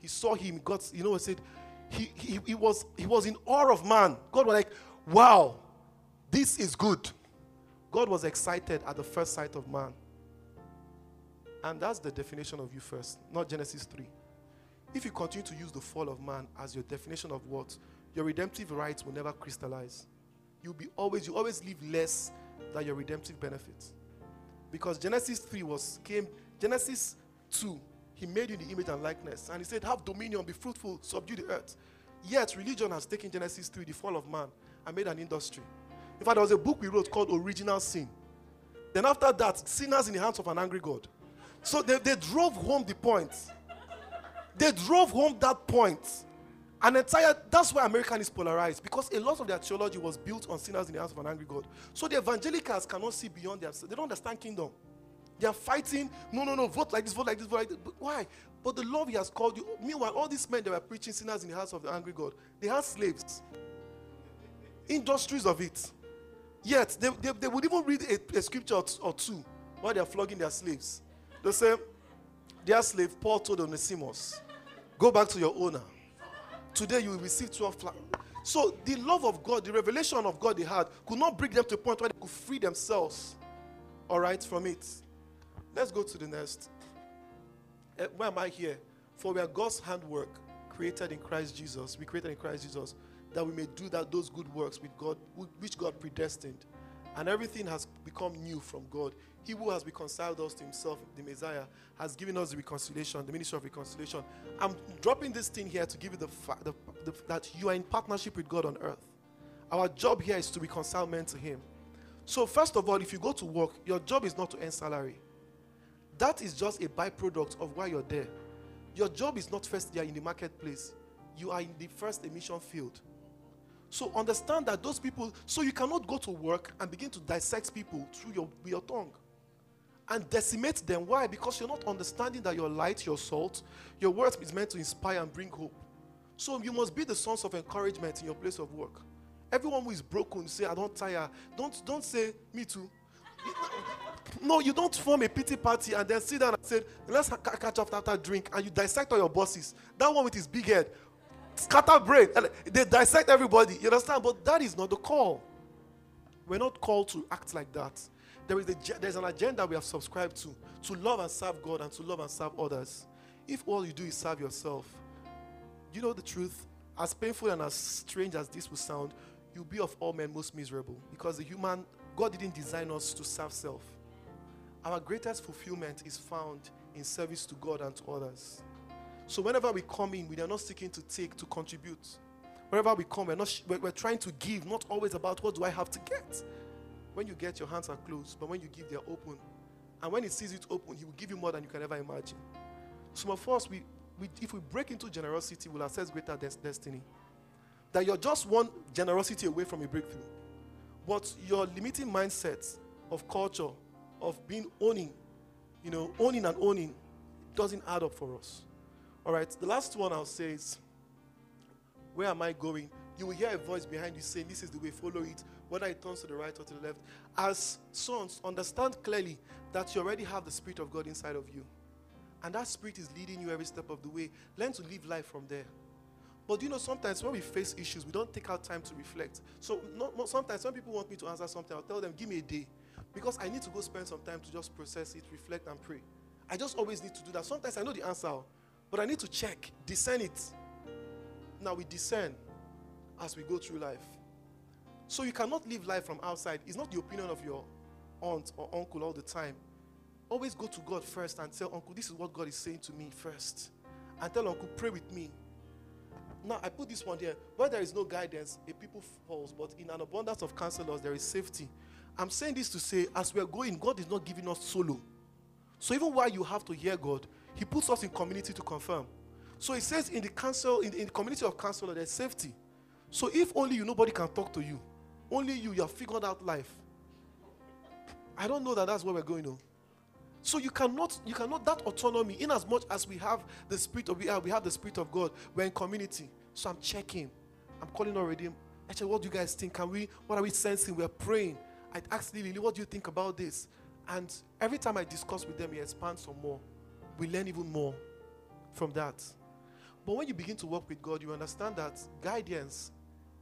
He saw him, God, you know, said, he, he, he, was, he was in awe of man. God was like, wow, this is good. God was excited at the first sight of man. And that's the definition of you first, not Genesis 3. If you continue to use the fall of man as your definition of what, your redemptive rights will never crystallize. You'll be always, you always live less than your redemptive benefits. Because Genesis 3 was came, Genesis 2, he made you in the image and likeness. And he said, Have dominion, be fruitful, subdue the earth. Yet religion has taken Genesis 3, the fall of man, and made an industry. In fact, there was a book we wrote called Original Sin. Then after that, sinners in the hands of an angry God. So they, they drove home the point. They drove home that point. An entire, that's why American is polarized because a lot of their theology was built on sinners in the hands of an angry God. So the evangelicals cannot see beyond themselves. They don't understand kingdom. They are fighting, no, no, no, vote like this, vote like this, vote like this. But why? But the love he has called you. Meanwhile, all these men that were preaching sinners in the hands of the angry God, they had slaves. Industries of it. Yet, they, they, they would even read a, a scripture or, two while they are flogging their slaves. They say, Dear slave, Paul told Onesimus, go back to your owner. Today you will receive 12 flowers. So the love of God, the revelation of God they had, could not bring them to a point where they could free themselves, all right, from it. Let's go to the next. Uh, where am I here? For we are God's handwork, created in Christ Jesus. We created in Christ Jesus, that we may do that those good works with God, which God predestined, and everything has become new from God. He who has reconciled us to himself, the Messiah, has given us the reconciliation, the ministry of reconciliation. I'm dropping this thing here to give you the fact that you are in partnership with God on earth. Our job here is to reconcile men to Him. So, first of all, if you go to work, your job is not to earn salary. That is just a byproduct of why you're there. Your job is not first there in the marketplace, you are in the first emission field. So, understand that those people, so you cannot go to work and begin to dissect people through your, your tongue and decimate them. Why? Because you're not understanding that your light, your salt, your words is meant to inspire and bring hope. So you must be the source of encouragement in your place of work. Everyone who is broken, say, I don't tire. Don't, don't say, me too. no, you don't form a pity party and then sit down and say, let's catch up after drink, and you dissect all your bosses. That one with his big head, scatter brain. They dissect everybody. You understand? But that is not the call. We're not called to act like that. There is a, there's an agenda we have subscribed to to love and serve God and to love and serve others. If all you do is serve yourself, you know the truth, as painful and as strange as this will sound, you'll be of all men most miserable because the human, God didn't design us to serve self. Our greatest fulfillment is found in service to God and to others. So whenever we come in, we are not seeking to take, to contribute. Wherever we come, we're, not, we're, we're trying to give, not always about what do I have to get. When you get, your hands are closed, but when you give, they're open. And when He sees it open, He will give you more than you can ever imagine. Some of us, we, we, if we break into generosity, we'll access greater des- destiny. That you're just one generosity away from a breakthrough. But your limiting mindset of culture, of being owning, you know, owning and owning, doesn't add up for us. All right, the last one I'll say is, Where am I going? You will hear a voice behind you saying, This is the way, follow it whether it turns to the right or to the left. As sons, understand clearly that you already have the Spirit of God inside of you. And that Spirit is leading you every step of the way. Learn to live life from there. But you know, sometimes when we face issues, we don't take our time to reflect. So not, sometimes when people want me to answer something, I'll tell them, give me a day. Because I need to go spend some time to just process it, reflect, and pray. I just always need to do that. Sometimes I know the answer, but I need to check, discern it. Now we discern as we go through life. So you cannot live life from outside. It's not the opinion of your aunt or uncle all the time. Always go to God first and tell uncle, this is what God is saying to me first. And tell uncle, pray with me. Now I put this one here. Where there is no guidance, a people falls, but in an abundance of counselors, there is safety. I'm saying this to say, as we are going, God is not giving us solo. So even while you have to hear God, He puts us in community to confirm. So He says in the council, in the, in the community of counselor, there's safety. So if only you, nobody can talk to you. Only you, you have figured out life. I don't know that that's where we're going to. So you cannot, you cannot that autonomy. In as much as we have the spirit of we have, we have the spirit of God. We're in community. So I'm checking. I'm calling already. Actually, what do you guys think? Can we? What are we sensing? We're praying. I asked Lily, what do you think about this? And every time I discuss with them, he expands some more. We learn even more from that. But when you begin to work with God, you understand that guidance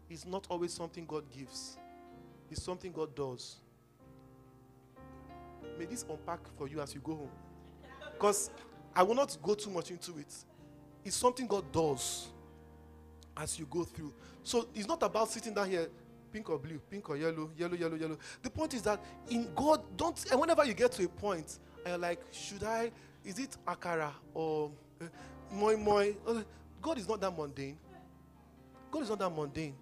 is not always something God gives it's something God does. May this unpack for you as you go home. Because I will not go too much into it. It's something God does as you go through. So it's not about sitting down here, pink or blue, pink or yellow, yellow, yellow, yellow. The point is that in God, don't, and whenever you get to a point, and you're like, should I, is it akara or uh, moi moi? Uh, God is not that mundane. God is not that mundane.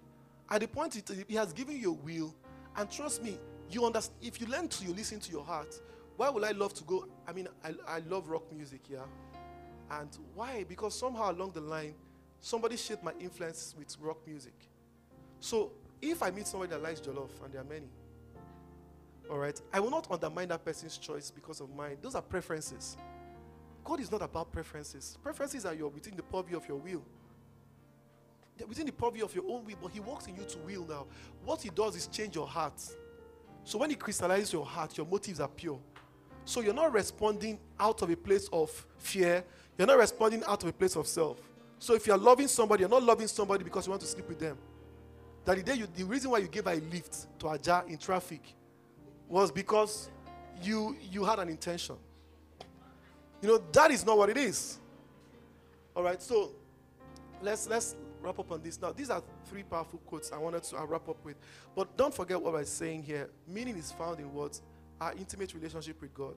At the point it, He has given you a will, and trust me, you understand. If you learn to, you listen to your heart. Why would I love to go? I mean, I, I love rock music, yeah. And why? Because somehow along the line, Somebody shaped my influence with rock music. So if I meet somebody that likes Jollof, and there are many, all right, I will not undermine that person's choice because of mine. Those are preferences. God is not about preferences. Preferences are your within the purview of your will. They're within the purview of your own will, but He works in you to will now. What He does is change your heart. So when He crystallizes your heart, your motives are pure. So you're not responding out of a place of fear. You're not responding out of a place of self. So if you're loving somebody, you're not loving somebody because you want to sleep with them. That the day you, the reason why you gave a lift to Ajah in traffic was because you you had an intention. You know that is not what it is. All right, so let's let's wrap up on this now. These are three powerful quotes I wanted to uh, wrap up with, but don't forget what I'm saying here. Meaning is found in what our intimate relationship with God.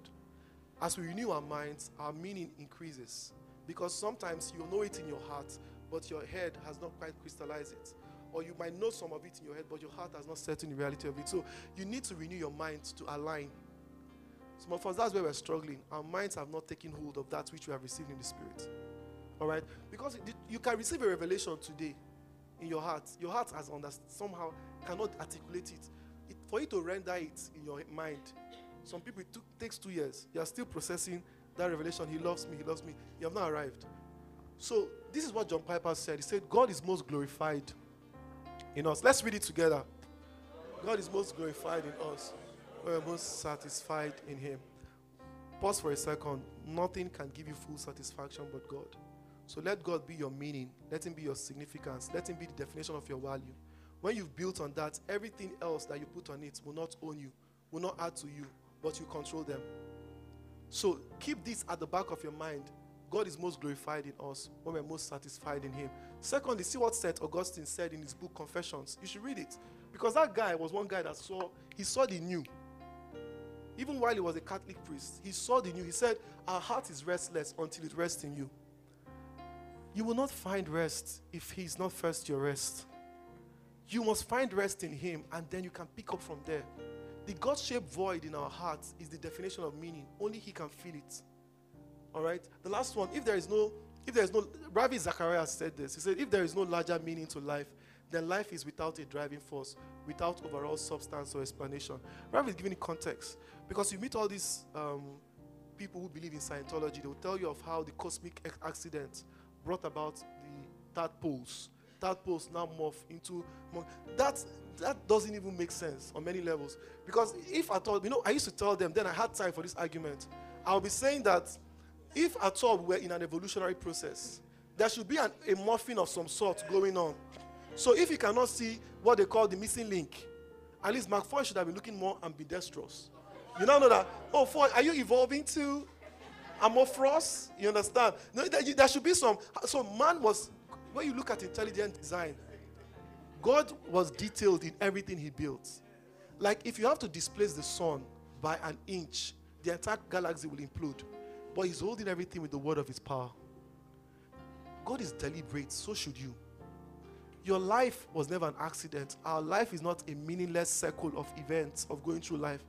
As we renew our minds, our meaning increases because sometimes you know it in your heart, but your head has not quite crystallized it or you might know some of it in your head, but your heart has not set in the reality of it. So you need to renew your mind to align. Some of us, that's where we're struggling. Our minds have not taken hold of that which we have received in the Spirit. All right? Because you can receive a revelation today in your heart. Your heart has understood, somehow cannot articulate it. it. For you to render it in your mind, some people, it took, takes two years. You are still processing that revelation. He loves me, he loves me. You have not arrived. So, this is what John Piper said. He said, God is most glorified in us. Let's read it together. God is most glorified in us. We're most satisfied in Him. Pause for a second. Nothing can give you full satisfaction but God. So let God be your meaning. Let Him be your significance. Let Him be the definition of your value. When you've built on that, everything else that you put on it will not own you, will not add to you, but you control them. So keep this at the back of your mind. God is most glorified in us when we're most satisfied in Him. Secondly, see what St. Augustine said in his book Confessions. You should read it. Because that guy was one guy that saw, he saw the new. Even while he was a Catholic priest, he saw the new. He said, Our heart is restless until it rests in you. You will not find rest if he is not first your rest. You must find rest in him, and then you can pick up from there. The God shaped void in our hearts is the definition of meaning. Only he can fill it. All right? The last one if there is no if there is no, Ravi Zacharias said this. He said, if there is no larger meaning to life, then life is without a driving force, without overall substance or explanation. Ravi is giving context because you meet all these um, people who believe in Scientology, they will tell you of how the cosmic accident brought about the tadpoles. Tadpoles now morph into that. That doesn't even make sense on many levels because if at all, you know, I used to tell them. Then I had time for this argument. I'll be saying that if at all we're in an evolutionary process, there should be an, a morphing of some sort going on. So if you cannot see what they call the missing link, at least Mark Foy should have been looking more ambidextrous. You now know that, oh, Foy, are you evolving to amorphous? You understand? No, there, there should be some. So man was, when you look at intelligent design, God was detailed in everything he built. Like if you have to displace the sun by an inch, the entire galaxy will implode. But he's holding everything with the word of his power. God is deliberate, so should you. Your life was never an accident. Our life is not a meaningless circle of events of going through life.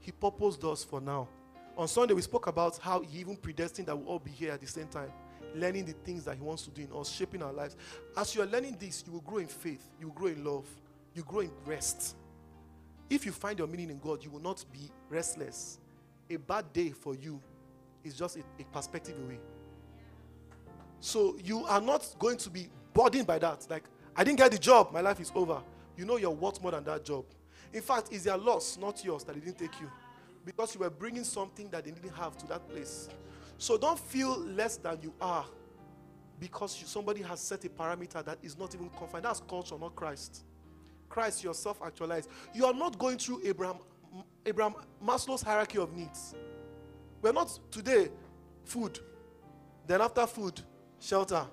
He purposed us for now. On Sunday, we spoke about how He even predestined that we all be here at the same time, learning the things that He wants to do in us, shaping our lives. As you are learning this, you will grow in faith, you will grow in love, you grow in rest. If you find your meaning in God, you will not be restless. A bad day for you is just a, a perspective away. So you are not going to be burdened by that. Like, I didn't get the job, my life is over. You know you're worth more than that job. In fact, it's their loss, not yours, that they didn't take you. Because you were bringing something that they didn't have to that place. So don't feel less than you are because you, somebody has set a parameter that is not even confined. That's culture, not Christ. Christ, yourself actualized. You are not going through Abraham, Abraham Maslow's hierarchy of needs. We're not today food. Then after food, shelter,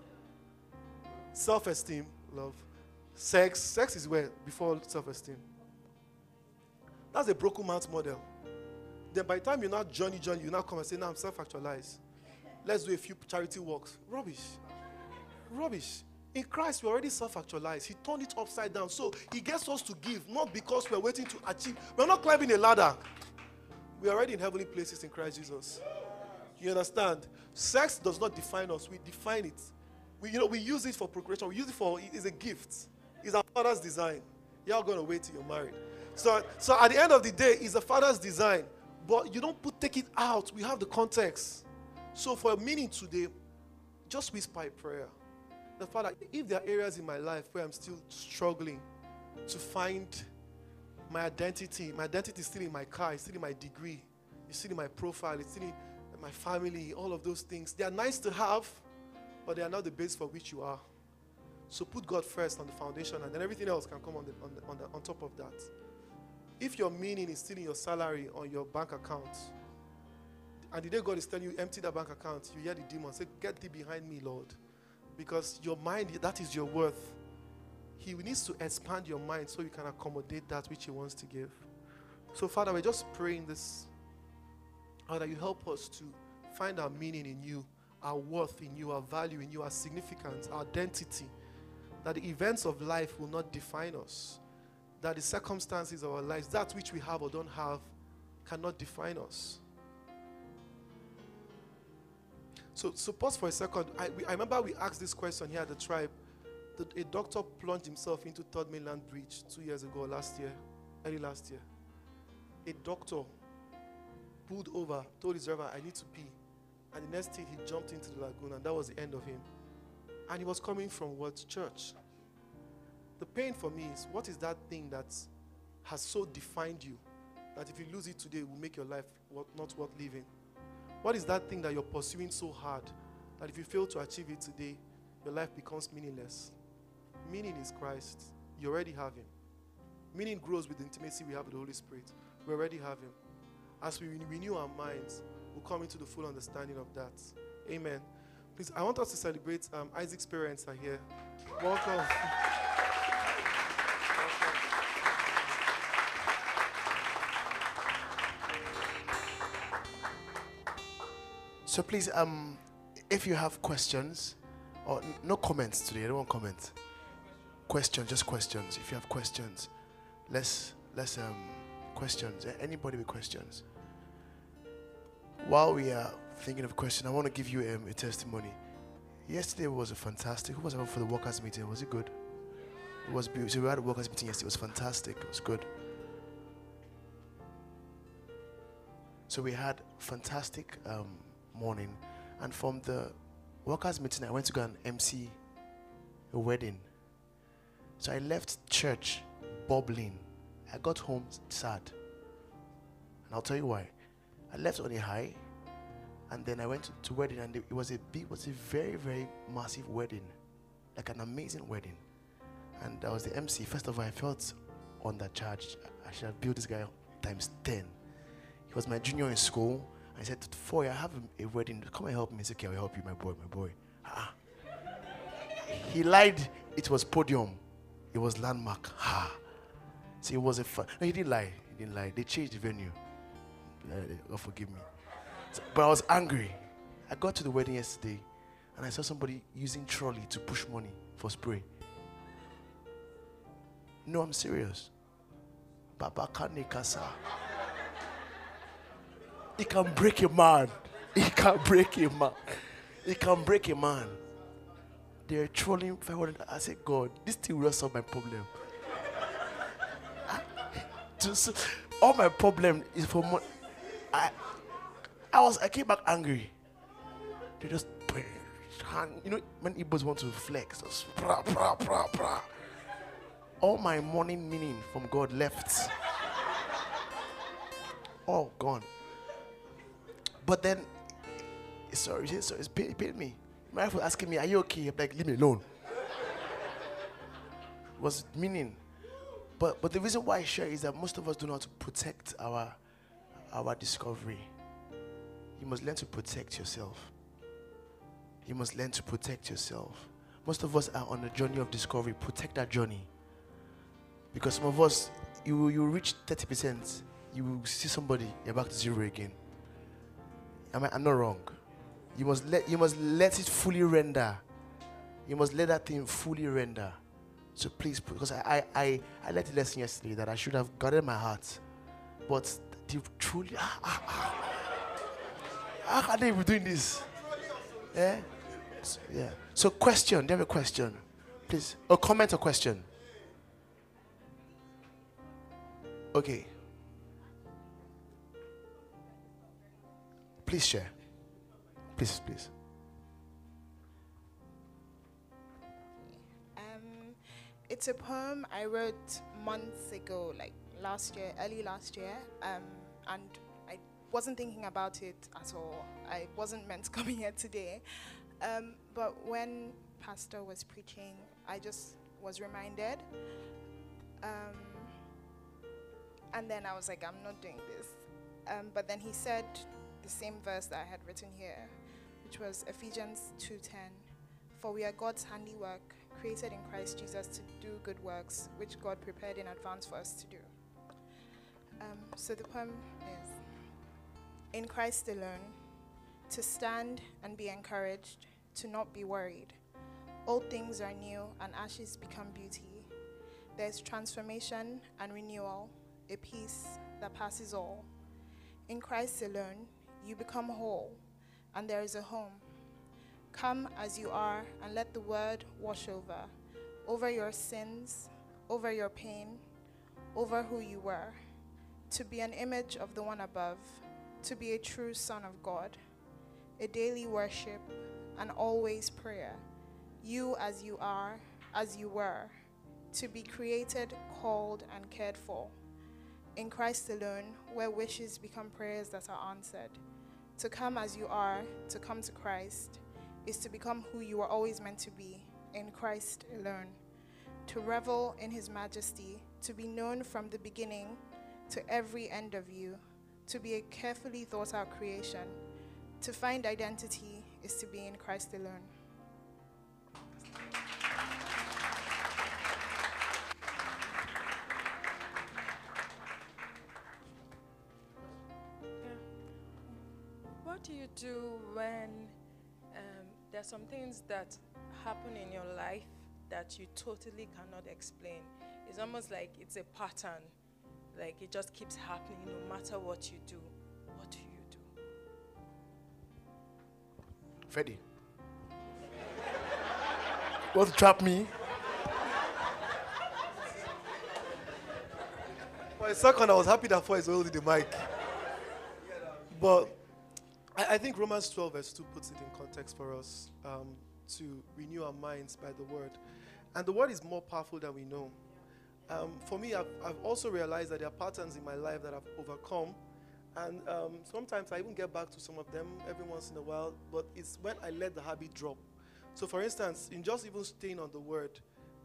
self-esteem, love, sex. Sex is where before self-esteem. That's a broken man's model. Then by the time you now journey, journey, you now come and say, now I'm self-actualized. Let's do a few charity works. Rubbish. Rubbish. In Christ, we're already self actualized. He turned it upside down. So he gets us to give, not because we're waiting to achieve. We're not climbing a ladder. We're already in heavenly places in Christ Jesus. You understand? Sex does not define us, we define it. We, you know, we use it for procreation. We use it for, it's a gift. It's our father's design. You're going to wait till you're married. So, so at the end of the day, it's a father's design. But you don't put take it out. We have the context. So for a minute today, just whisper a prayer. The Father, if there are areas in my life where I'm still struggling to find my identity, my identity is still in my car, it's still in my degree, it's still in my profile, it's still in my family, all of those things. They are nice to have, but they are not the base for which you are. So put God first on the foundation, and then everything else can come on, the, on, the, on, the, on top of that. If your meaning is still in your salary on your bank account, and the day God is telling you empty that bank account, you hear the demon say, Get thee behind me, Lord. Because your mind, that is your worth. He needs to expand your mind so you can accommodate that which He wants to give. So, Father, we're just praying this. Father, you help us to find our meaning in you, our worth in you, our value in you, our significance, our identity. That the events of life will not define us. That the circumstances of our lives, that which we have or don't have, cannot define us. So, so pause for a second. I, we, I remember we asked this question here at the tribe. The, a doctor plunged himself into Third Mainland Bridge two years ago, last year, early last year. A doctor pulled over, told his driver, I need to pee. And the next thing, he jumped into the lagoon, and that was the end of him. And he was coming from what? Church. The pain for me is what is that thing that has so defined you that if you lose it today, it will make your life not worth living? What is that thing that you're pursuing so hard that if you fail to achieve it today, your life becomes meaningless? Meaning is Christ. You already have Him. Meaning grows with the intimacy we have with the Holy Spirit. We already have Him. As we renew our minds, we'll come into the full understanding of that. Amen. Please, I want us to celebrate um, Isaac's parents are here. Welcome. So please, um, if you have questions, or n- no comments today, I don't want comments. Questions, just questions. If you have questions, let's let's um questions. Anybody with questions? While we are thinking of questions, I want to give you um, a testimony. Yesterday was a fantastic. Who was around for the workers' meeting? Was it good? It was beautiful. So we had a workers' meeting yesterday. It was fantastic. It was good. So we had fantastic um, morning. And from the workers' meeting, I went to go and MC a wedding. So I left church bubbling. I got home sad. And I'll tell you why. I left on a high, and then I went to, wedding, and it was a big, it was a very, very massive wedding, like an amazing wedding. And I was the MC. First of all, I felt undercharged. I should have built this guy times 10. He was my junior in school. I said, Foy, I have a, wedding. Come and help me. He said, Okay, I'll help you, my boy, my boy. Ah. He lied. It was podium. It was landmark. Ha. See, it was a fun. No, he didn't lie. He didn't lie. They changed the venue. Uh, God forgive me. So, but I was angry. I got to the wedding yesterday and I saw somebody using trolley to push money for spray. No, I'm serious. Baba Kanikasa. It can break a man. It can break a man. It can break a man. They're trolling 500. I said, God, this thing will solve my problem. All my problem is for money. I, I was, I came back angry. They just, you know, when Igbos want to flex, just. All my morning meaning from God left. All gone. But then, sorry, sorry, it's paid, paid me. My wife was asking me, Are you okay? I'm like, Leave me alone. was meaning. But, but the reason why I share is that most of us do not protect our, our discovery. You must learn to protect yourself. You must learn to protect yourself. Most of us are on a journey of discovery. Protect that journey. Because some of us, you, you reach 30%, you see somebody, you're back to zero again. Am I, I'm not wrong. You must let you must let it fully render. You must let that thing fully render. So please, because I I I, I let the lesson yesterday that I should have guarded my heart, but the truly ah, ah, ah. how can they be doing this? Eh? Yeah. So, question. Do you have a question? Please. A comment or question? Okay. Please share. Please, please. Um, it's a poem I wrote months ago, like last year, early last year, um, and I wasn't thinking about it at all. I wasn't meant to come here today, um, but when Pastor was preaching, I just was reminded, um, and then I was like, I'm not doing this. Um, but then he said the same verse that I had written here, which was Ephesians 2:10. For we are God's handiwork, created in Christ Jesus to do good works, which God prepared in advance for us to do. Um, so the poem is In Christ alone, to stand and be encouraged, to not be worried. Old things are new, and ashes become beauty. There's transformation and renewal, a peace that passes all. In Christ alone, you become whole, and there is a home. Come as you are and let the word wash over, over your sins, over your pain, over who you were, to be an image of the one above, to be a true son of God, a daily worship, and always prayer, you as you are, as you were, to be created, called, and cared for. In Christ alone, where wishes become prayers that are answered. To come as you are, to come to Christ, is to become who you were always meant to be, in Christ alone. To revel in his majesty, to be known from the beginning to every end of you, to be a carefully thought out creation. To find identity is to be in Christ alone. What do you do when um, are some things that happen in your life that you totally cannot explain? It's almost like it's a pattern, like it just keeps happening no matter what you do. What do you do? Freddy. Want to trap me? For a second, I was happy that Foy is holding the mic. But I, I think Romans 12, verse 2 puts it in context for us um, to renew our minds by the word. And the word is more powerful than we know. Um, for me, I've, I've also realized that there are patterns in my life that I've overcome. And um, sometimes I even get back to some of them every once in a while, but it's when I let the habit drop. So, for instance, in just even staying on the word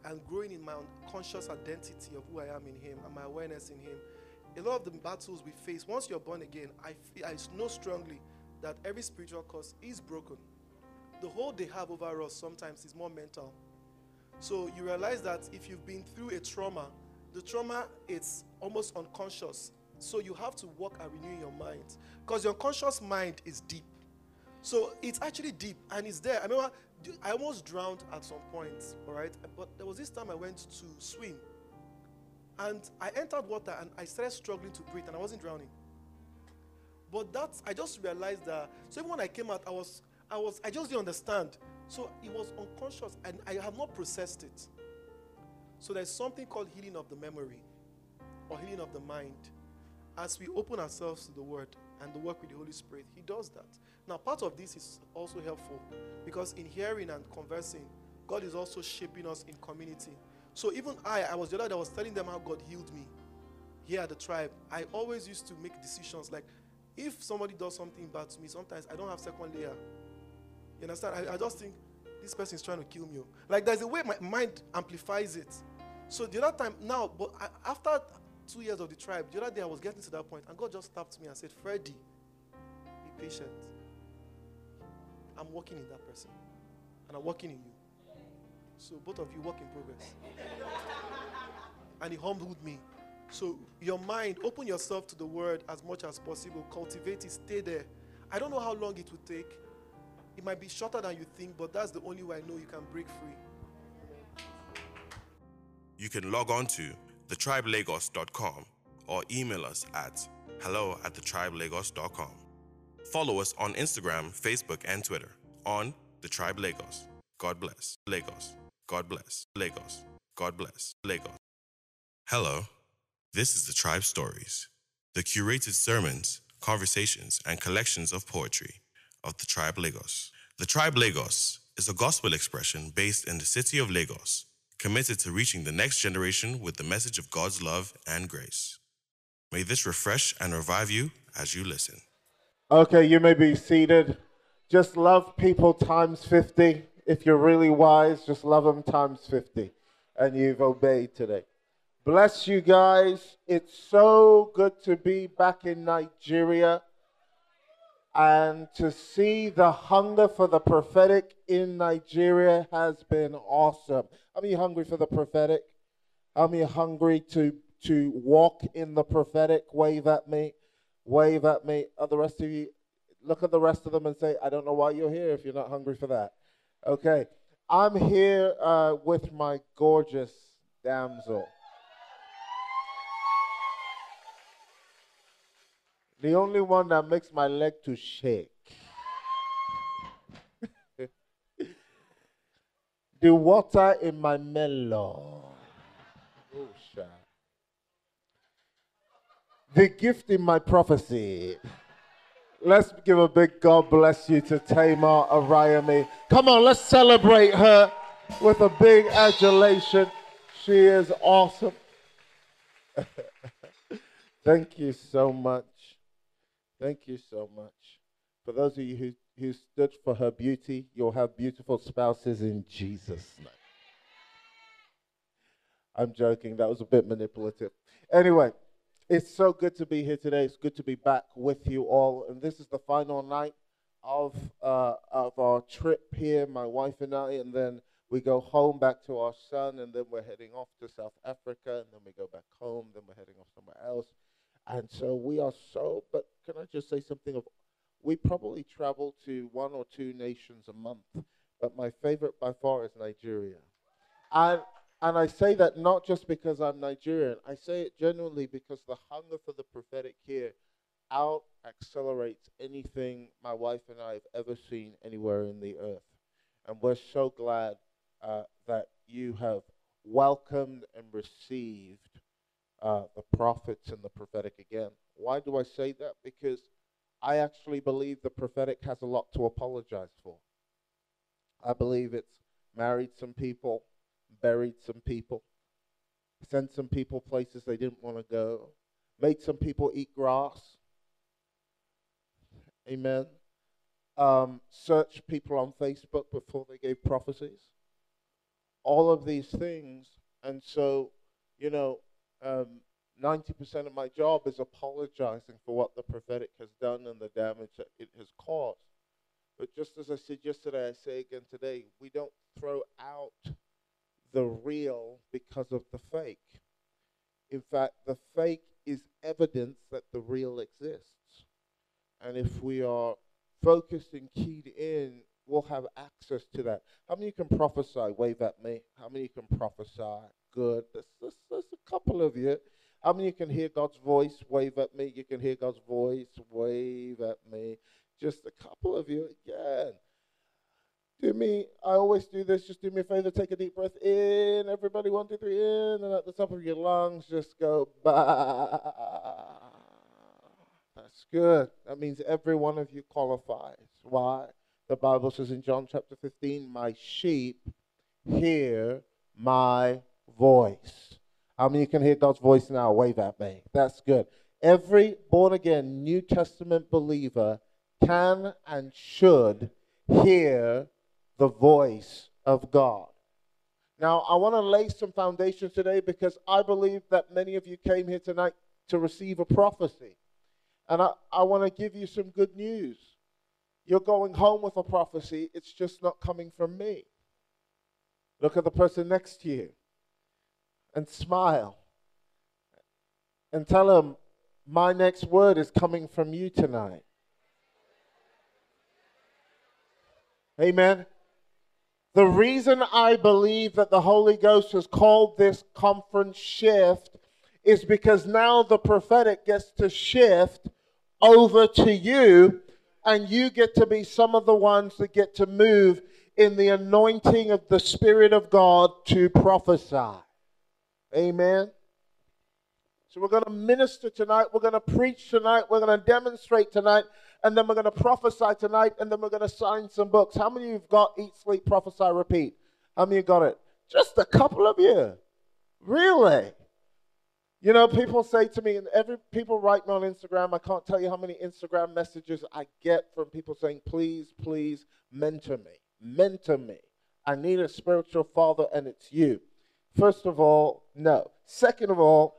and growing in my conscious identity of who I am in Him and my awareness in Him, a lot of the battles we face, once you're born again, I, feel, I know strongly that every spiritual curse is broken. The hold they have over us sometimes is more mental. So you realize that if you've been through a trauma, the trauma is almost unconscious. So you have to work at renewing your mind because your conscious mind is deep. So it's actually deep and it's there. I remember I almost drowned at some point, all right? But there was this time I went to swim and I entered water and I started struggling to breathe and I wasn't drowning. But that I just realized that so even when I came out, I was I was I just didn't understand. So it was unconscious and I have not processed it. So there's something called healing of the memory or healing of the mind. As we open ourselves to the word and the work with the Holy Spirit, He does that. Now, part of this is also helpful because in hearing and conversing, God is also shaping us in community. So even I, I was the other that was telling them how God healed me here at the tribe. I always used to make decisions like if somebody does something bad to me, sometimes I don't have second layer. You understand? I, I just think this person is trying to kill me. Oh. Like there's a way my mind amplifies it. So the other time now, but I, after two years of the tribe, the other day I was getting to that point, and God just tapped me and said, "Freddie, be patient. I'm working in that person, and I'm working in you. So both of you work in progress." and He humbled me. So your mind, open yourself to the word as much as possible. Cultivate it. Stay there. I don't know how long it will take. It might be shorter than you think, but that's the only way I know you can break free. You can log on to thetribelagos.com or email us at hello at thetribelagos.com. Follow us on Instagram, Facebook, and Twitter on the tribe Lagos. God bless. Lagos. God bless. Lagos. God bless. Lagos. Hello. This is the Tribe Stories, the curated sermons, conversations, and collections of poetry of the Tribe Lagos. The Tribe Lagos is a gospel expression based in the city of Lagos, committed to reaching the next generation with the message of God's love and grace. May this refresh and revive you as you listen. Okay, you may be seated. Just love people times 50. If you're really wise, just love them times 50. And you've obeyed today. Bless you guys. It's so good to be back in Nigeria and to see the hunger for the prophetic in Nigeria has been awesome. How many hungry for the prophetic? How many hungry to to walk in the prophetic? Wave at me. Wave at me. Are the rest of you look at the rest of them and say, I don't know why you're here if you're not hungry for that. Okay. I'm here uh, with my gorgeous damsel. The only one that makes my leg to shake. the water in my melon. Oh. The gift in my prophecy. Let's give a big God bless you to Tamar Arayomi. Come on, let's celebrate her with a big adulation. She is awesome. Thank you so much. Thank you so much. For those of you who, who stood for her beauty, you'll have beautiful spouses in Jesus' name. I'm joking. That was a bit manipulative. Anyway, it's so good to be here today. It's good to be back with you all. And this is the final night of, uh, of our trip here, my wife and I. And then we go home back to our son. And then we're heading off to South Africa. And then we go back home. Then we're heading off somewhere else. And so we are so, but can I just say something of, we probably travel to one or two nations a month, but my favorite by far is Nigeria. And, and I say that not just because I'm Nigerian, I say it genuinely because the hunger for the prophetic here out accelerates anything my wife and I have ever seen anywhere in the earth. And we're so glad uh, that you have welcomed and received uh, the prophets and the prophetic again. Why do I say that? Because I actually believe the prophetic has a lot to apologize for. I believe it's married some people, buried some people, sent some people places they didn't want to go, made some people eat grass. Amen. Um, search people on Facebook before they gave prophecies. All of these things. And so, you know, um, 90% of my job is apologizing for what the prophetic has done and the damage that it has caused. But just as I said yesterday, I say again today, we don't throw out the real because of the fake. In fact, the fake is evidence that the real exists. And if we are focused and keyed in, we'll have access to that. How many can prophesy? Wave at me. How many can prophesy? Good. There's, there's, there's a couple of you. How many you can hear God's voice? Wave at me. You can hear God's voice. Wave at me. Just a couple of you again. Do me, I always do this. Just do me a favor. Take a deep breath in. Everybody, one, two, three, in. And at the top of your lungs, just go, bah. That's good. That means every one of you qualifies. Why? The Bible says in John chapter 15, My sheep hear my voice. How many can hear God's voice now? Wave at me. That's good. Every born again New Testament believer can and should hear the voice of God. Now, I want to lay some foundations today because I believe that many of you came here tonight to receive a prophecy. And I, I want to give you some good news. You're going home with a prophecy, it's just not coming from me. Look at the person next to you and smile and tell them, My next word is coming from you tonight. Amen. The reason I believe that the Holy Ghost has called this conference shift is because now the prophetic gets to shift over to you, and you get to be some of the ones that get to move in the anointing of the Spirit of God to prophesy. Amen. So we're going to minister tonight. We're going to preach tonight. We're going to demonstrate tonight. And then we're going to prophesy tonight. And then we're going to sign some books. How many of you have got Eat, Sleep, Prophesy, Repeat? How many got it? Just a couple of you. Really? You know, people say to me, and every people write me on Instagram. I can't tell you how many Instagram messages I get from people saying, "Please, please mentor me, mentor me. I need a spiritual father, and it's you." First of all, no. Second of all,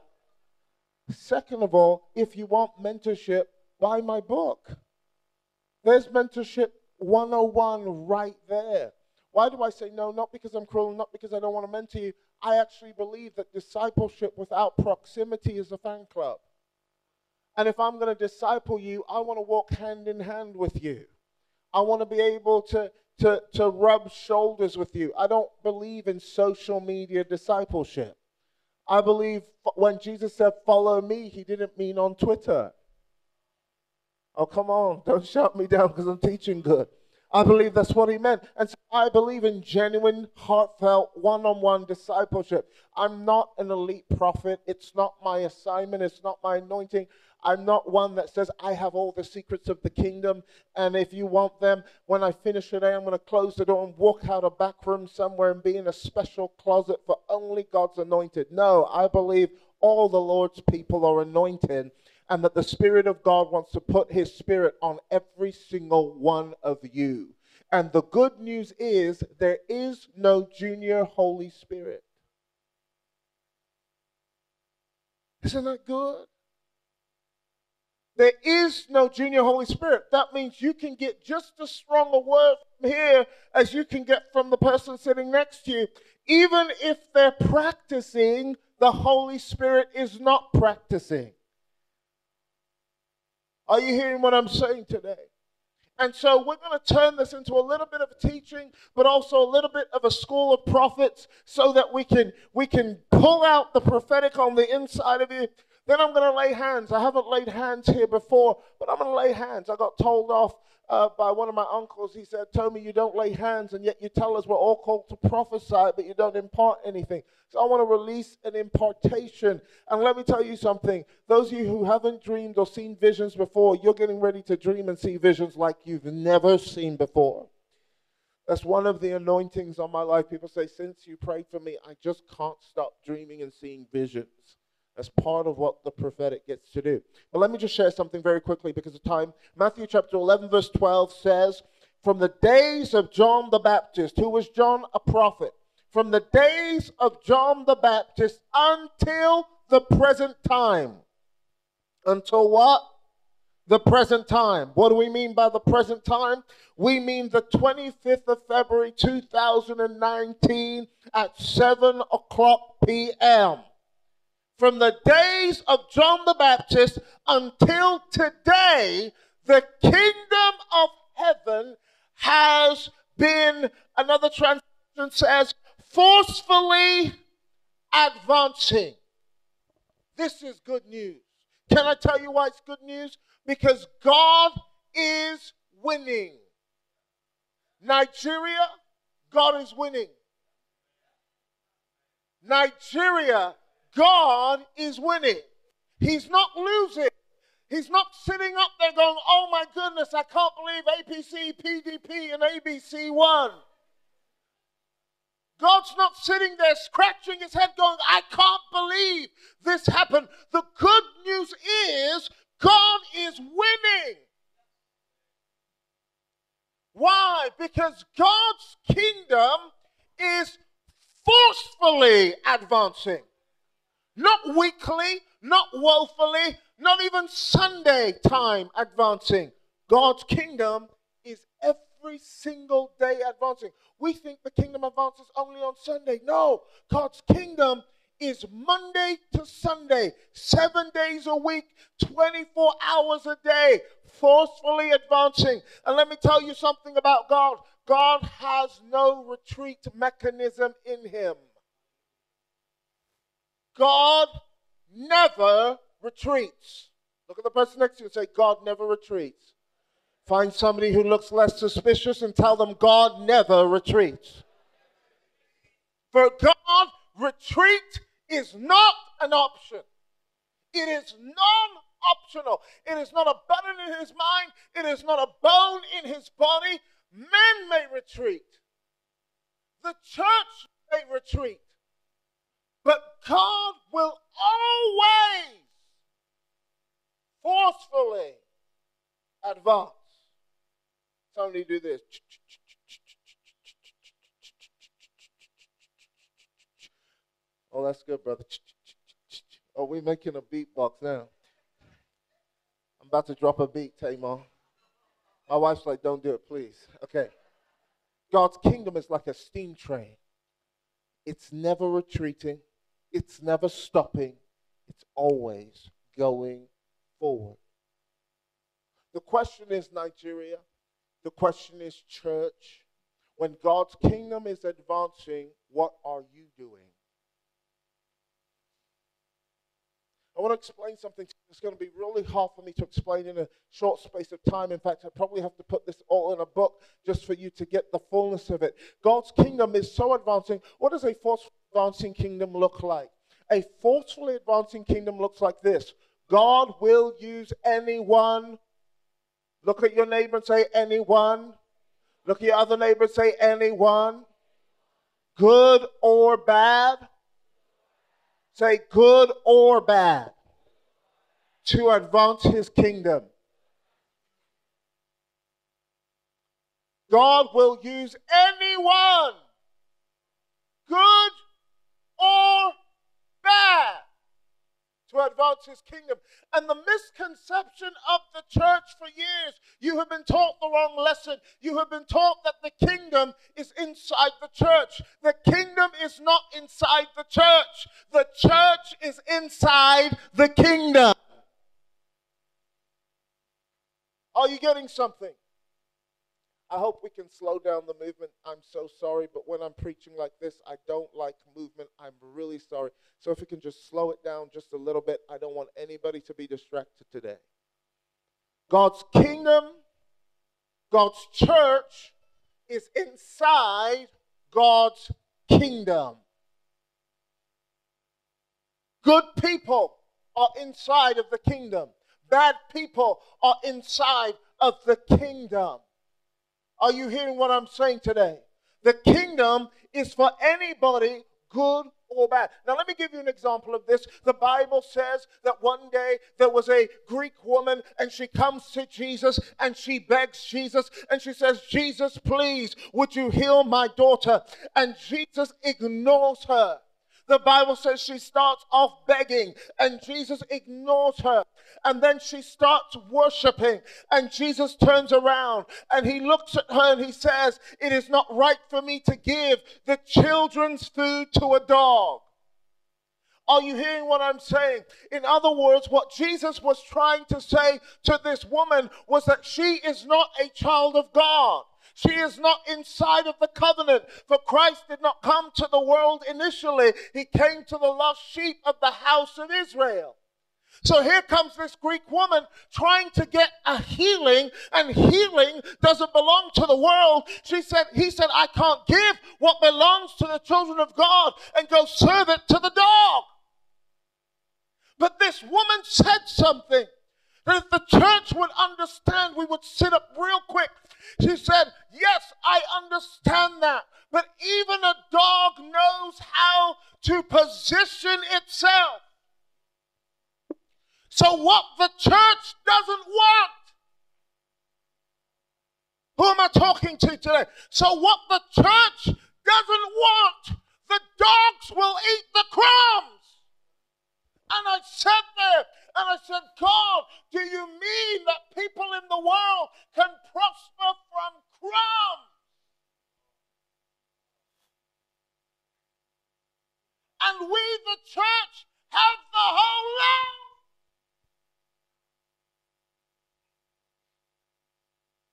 second of all, if you want mentorship, buy my book. There's mentorship 101 right there. Why do I say no? Not because I'm cruel, not because I don't want to mentor you. I actually believe that discipleship without proximity is a fan club. And if I'm going to disciple you, I want to walk hand in hand with you. I want to be able to, to, to rub shoulders with you. I don't believe in social media discipleship. I believe when Jesus said, Follow me, he didn't mean on Twitter. Oh, come on. Don't shout me down because I'm teaching good. I believe that's what he meant. And so I believe in genuine, heartfelt, one on one discipleship. I'm not an elite prophet. It's not my assignment. It's not my anointing. I'm not one that says, I have all the secrets of the kingdom. And if you want them, when I finish today, I'm going to close the door and walk out a back room somewhere and be in a special closet for only God's anointed. No, I believe all the Lord's people are anointed and that the Spirit of God wants to put His Spirit on every single one of you. And the good news is there is no junior Holy Spirit. Isn't that good? There is no junior Holy Spirit. That means you can get just as strong a word from here as you can get from the person sitting next to you. Even if they're practicing, the Holy Spirit is not practicing. Are you hearing what I'm saying today? And so we're going to turn this into a little bit of teaching, but also a little bit of a school of prophets so that we can we can pull out the prophetic on the inside of you. Then I'm going to lay hands. I haven't laid hands here before, but I'm going to lay hands. I got told off uh, by one of my uncles. He said, Tomi, you don't lay hands, and yet you tell us we're all called to prophesy, but you don't impart anything. So I want to release an impartation. And let me tell you something. Those of you who haven't dreamed or seen visions before, you're getting ready to dream and see visions like you've never seen before. That's one of the anointings on my life. People say, Since you prayed for me, I just can't stop dreaming and seeing visions. That's part of what the prophetic gets to do. But let me just share something very quickly because of time. Matthew chapter 11, verse 12 says, From the days of John the Baptist, who was John a prophet, from the days of John the Baptist until the present time. Until what? The present time. What do we mean by the present time? We mean the 25th of February 2019 at 7 o'clock p.m from the days of John the Baptist until today, the kingdom of heaven has been, another translation says, forcefully advancing. This is good news. Can I tell you why it's good news? Because God is winning. Nigeria, God is winning. Nigeria God is winning. He's not losing. He's not sitting up there going, oh my goodness, I can't believe APC, PDP, and ABC won. God's not sitting there scratching his head going, I can't believe this happened. The good news is God is winning. Why? Because God's kingdom is forcefully advancing. Not weekly, not woefully, not even Sunday time advancing. God's kingdom is every single day advancing. We think the kingdom advances only on Sunday. No, God's kingdom is Monday to Sunday, seven days a week, 24 hours a day, forcefully advancing. And let me tell you something about God God has no retreat mechanism in Him. God never retreats. Look at the person next to you and say, God never retreats. Find somebody who looks less suspicious and tell them God never retreats. For God, retreat is not an option. It is non optional. It is not a button in his mind. It is not a bone in his body. Men may retreat. The church may retreat. But God will always forcefully advance. Somebody do this. Oh, that's good, brother. Oh, we're making a beatbox now. I'm about to drop a beat, Tamar. My wife's like, don't do it, please. Okay. God's kingdom is like a steam train. It's never retreating. It's never stopping. It's always going forward. The question is Nigeria. The question is church. When God's kingdom is advancing, what are you doing? I want to explain something. It's going to be really hard for me to explain in a short space of time. In fact, I probably have to put this all in a book just for you to get the fullness of it. God's kingdom is so advancing. What does a forceful advancing kingdom look like? A forcefully advancing kingdom looks like this God will use anyone. Look at your neighbor and say, anyone. Look at your other neighbor and say, anyone. Good or bad Say good or bad to advance his kingdom. God will use anyone, good or bad, to advance his kingdom. And the misconception of the church for years, you have been taught the wrong lesson. You have been taught that the kingdom is inside the church. The kingdom is not inside the church, the church is inside the kingdom. Are you getting something? I hope we can slow down the movement. I'm so sorry, but when I'm preaching like this, I don't like movement. I'm really sorry. So if we can just slow it down just a little bit, I don't want anybody to be distracted today. God's kingdom, God's church is inside God's kingdom. Good people are inside of the kingdom. Bad people are inside of the kingdom. Are you hearing what I'm saying today? The kingdom is for anybody, good or bad. Now, let me give you an example of this. The Bible says that one day there was a Greek woman and she comes to Jesus and she begs Jesus and she says, Jesus, please, would you heal my daughter? And Jesus ignores her. The Bible says she starts off begging and Jesus ignores her. And then she starts worshiping and Jesus turns around and he looks at her and he says, It is not right for me to give the children's food to a dog. Are you hearing what I'm saying? In other words, what Jesus was trying to say to this woman was that she is not a child of God. She is not inside of the covenant. For Christ did not come to the world initially, He came to the lost sheep of the house of Israel. So here comes this Greek woman trying to get a healing, and healing doesn't belong to the world. She said, He said, I can't give what belongs to the children of God and go serve it to the dog. But this woman said something if the church would understand, we would sit up real quick. She said, Yes, I understand that. But even a dog knows how to position itself. So, what the church doesn't want, who am I talking to today? So, what the church doesn't want, the dogs will eat the crumbs. And I sat there and I said, God, do you mean that people in the world can prosper from crumbs? And we, the church, have the whole land.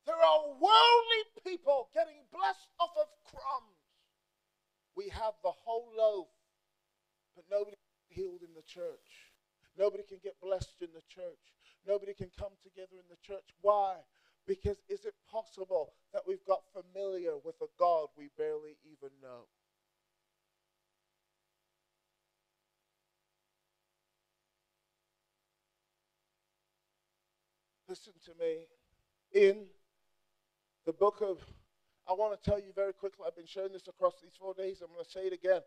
There are worldly people getting blessed off of crumbs. We have the whole loaf, but nobody healed in the church. Nobody can get blessed in the church. Nobody can come together in the church. Why? Because is it possible that we've got familiar with a God we barely even know? Listen to me. In the book of, I want to tell you very quickly, I've been sharing this across these four days. I'm going to say it again.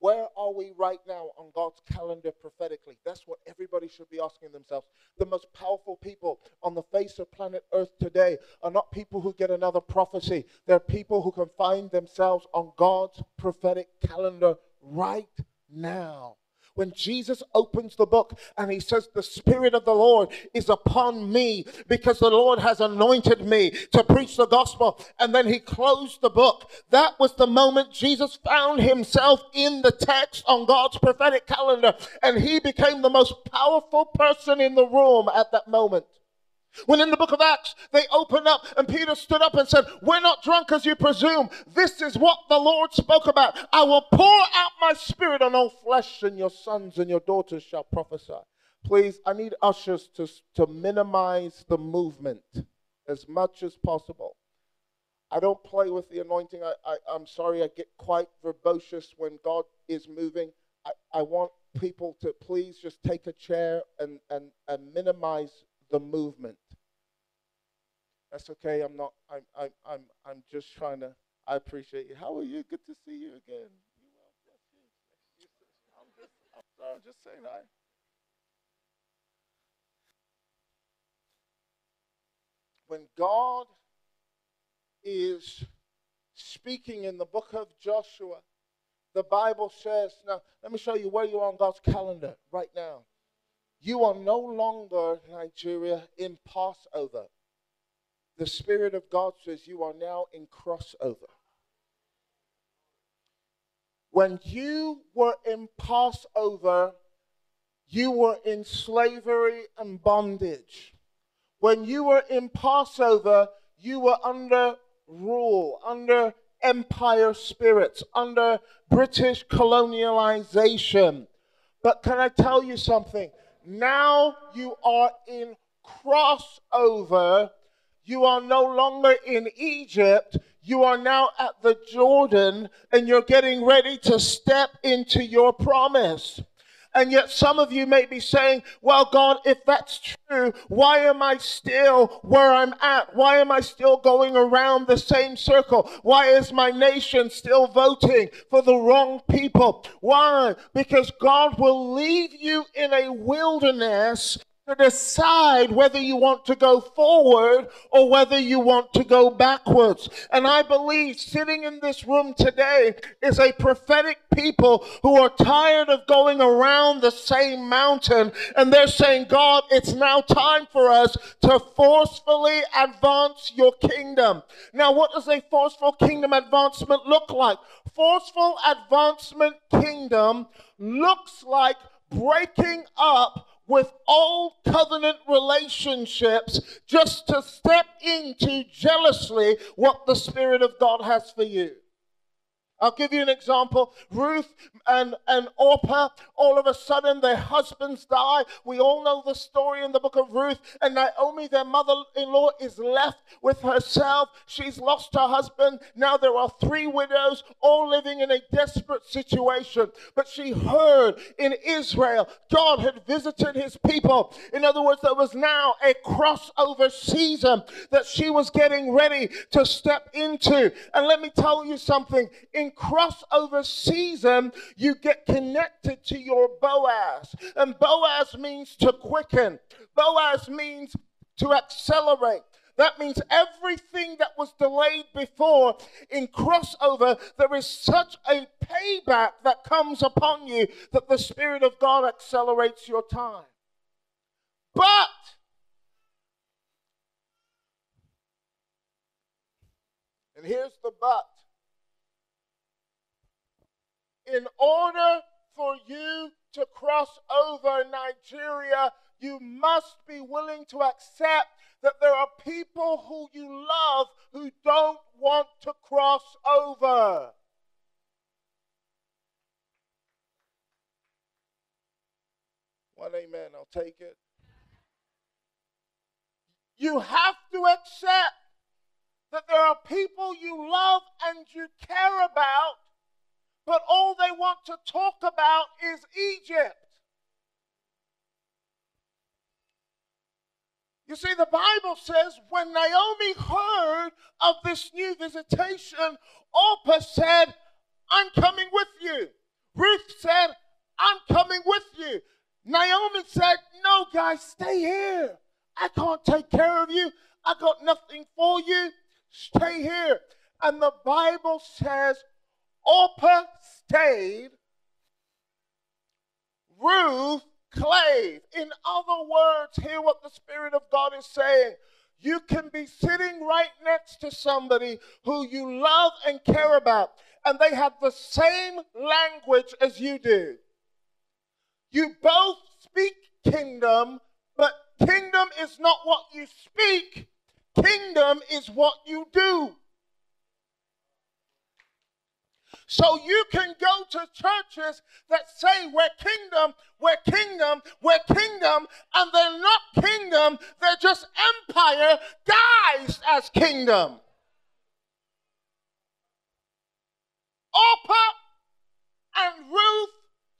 Where are we right now on God's calendar prophetically? That's what everybody should be asking themselves. The most powerful people on the face of planet Earth today are not people who get another prophecy. They're people who can find themselves on God's prophetic calendar right now when Jesus opens the book and he says, The Spirit of the Lord is upon me because the Lord has anointed me to preach the gospel. And then he closed the book. That was the moment Jesus found himself in the text on God's prophetic calendar. And he became the most powerful person in the room at that moment. When in the book of Acts, they opened up and Peter stood up and said, We're not drunk as you presume. This is what the Lord spoke about. I will pour out my spirit on all flesh, and your sons and your daughters shall prophesy. Please, I need ushers to, to minimize the movement as much as possible. I don't play with the anointing. I, I, I'm sorry, I get quite verbose when God is moving. I, I want people to please just take a chair and, and, and minimize the movement. That's okay. I'm not. I'm. I'm. I'm. I'm just trying to. I appreciate you. How are you? Good to see you again. You well, bless you. I'm just. I'm. I'm just saying. When God is speaking in the book of Joshua, the Bible says, now let me show you where you are on God's calendar right now. You are no longer, Nigeria, in Passover. The Spirit of God says you are now in crossover. When you were in Passover, you were in slavery and bondage. When you were in Passover, you were under rule, under empire spirits, under British colonialization. But can I tell you something? Now you are in crossover. You are no longer in Egypt. You are now at the Jordan and you're getting ready to step into your promise. And yet, some of you may be saying, Well, God, if that's true, why am I still where I'm at? Why am I still going around the same circle? Why is my nation still voting for the wrong people? Why? Because God will leave you in a wilderness to decide whether you want to go forward or whether you want to go backwards. And I believe sitting in this room today is a prophetic people who are tired of going around the same mountain and they're saying, God, it's now time for us to forcefully advance your kingdom. Now, what does a forceful kingdom advancement look like? Forceful advancement kingdom looks like breaking up with old covenant relationships just to step into jealously what the Spirit of God has for you. I'll give you an example. Ruth and, and Orpah, all of a sudden their husbands die. We all know the story in the book of Ruth. And Naomi, their mother in law, is left with herself. She's lost her husband. Now there are three widows, all living in a desperate situation. But she heard in Israel, God had visited his people. In other words, there was now a crossover season that she was getting ready to step into. And let me tell you something. In in crossover season, you get connected to your Boaz. And Boaz means to quicken, Boaz means to accelerate. That means everything that was delayed before in crossover, there is such a payback that comes upon you that the Spirit of God accelerates your time. But and here's the but in order for you to cross over Nigeria, you must be willing to accept that there are people who you love who don't want to cross over. One amen, I'll take it. You have to accept that there are people you love and you care about, but all they want to talk about is Egypt. You see, the Bible says when Naomi heard of this new visitation, Orpah said, I'm coming with you. Ruth said, I'm coming with you. Naomi said, No, guys, stay here. I can't take care of you. I got nothing for you. Stay here. And the Bible says, Orpah stayed, Ruth clave. In other words, hear what the Spirit of God is saying. You can be sitting right next to somebody who you love and care about, and they have the same language as you do. You both speak kingdom, but kingdom is not what you speak, kingdom is what you do. So you can go to churches that say we're kingdom, we're kingdom, we're kingdom, and they're not kingdom, they're just empire guised as kingdom. Orpah and Ruth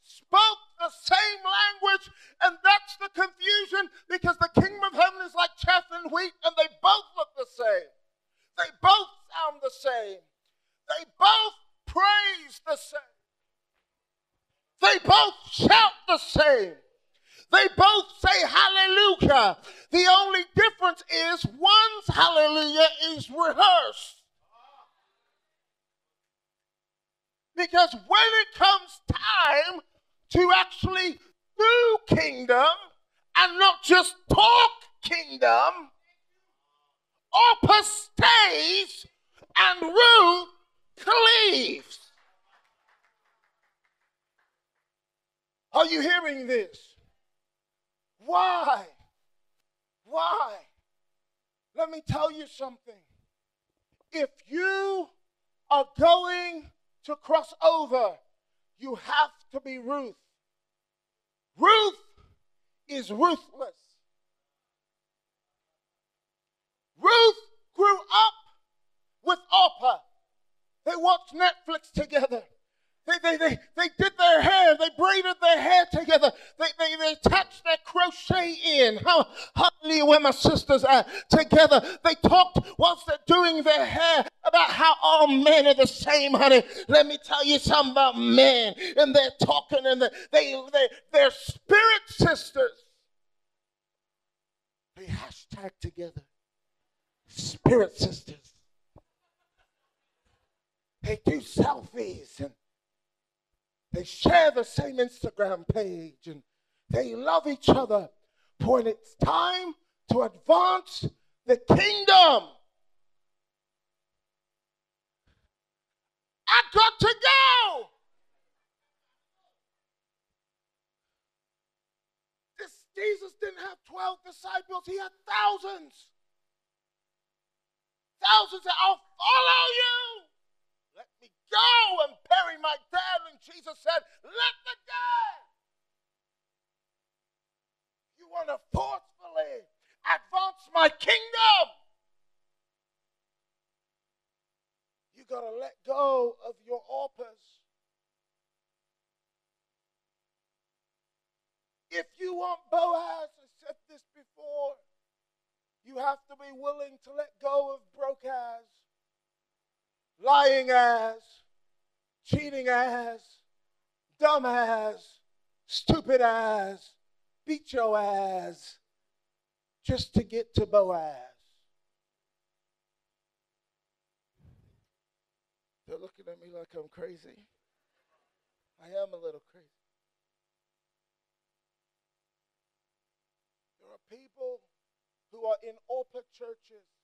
spoke the same language, and that's the confusion because the kingdom of heaven is like chaff and wheat, and they both look the same. They both sound the same. They both praise the same. They both shout the same. They both say hallelujah. The only difference is one's hallelujah is rehearsed. Because when it comes time to actually do kingdom and not just talk kingdom, Orpah stays and Ruth cleaves. Are you hearing this? Why? Why? Let me tell you something. If you are going to cross over, you have to be Ruth. Ruth is ruthless. Ruth grew up with Orpah. They watched Netflix together. They, they, they, they did their hair. They braided their hair together. They, they, they attached their crochet in. How, hallelujah, where my sisters are together. They talked whilst they're doing their hair about how all men are the same, honey. Let me tell you something about men. And they're talking and they, they, they, they're spirit sisters. They hashtag together. Spirit sisters. They do selfies and they share the same Instagram page and they love each other. But when it's time to advance the kingdom, I got to go. This Jesus didn't have 12 disciples, he had thousands. Thousands that I'll follow you. Let me go and bury my dad. And Jesus said, Let the dead. You want to forcefully advance my kingdom. You got to let go of your Orpahs. If you want Boaz, I said this before, you have to be willing to let go of Brokaz lying ass, cheating ass, dumb ass, stupid ass, beat your ass just to get to Boaz. They're looking at me like I'm crazy. I am a little crazy. There are people who are in Orpah churches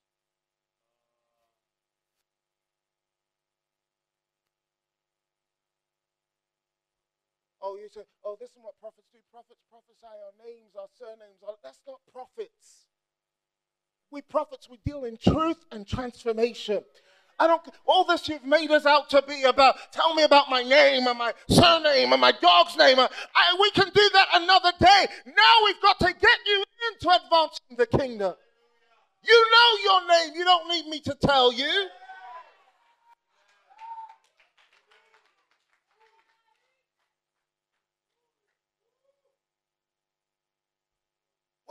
Oh, you say, oh, this is what prophets do. Prophets prophesy our names, our surnames. That's not prophets. We prophets, we deal in truth and transformation. I don't, all this you've made us out to be about, tell me about my name and my surname and my dog's name. Uh, I, we can do that another day. Now we've got to get you into advancing the kingdom. You know your name. You don't need me to tell you.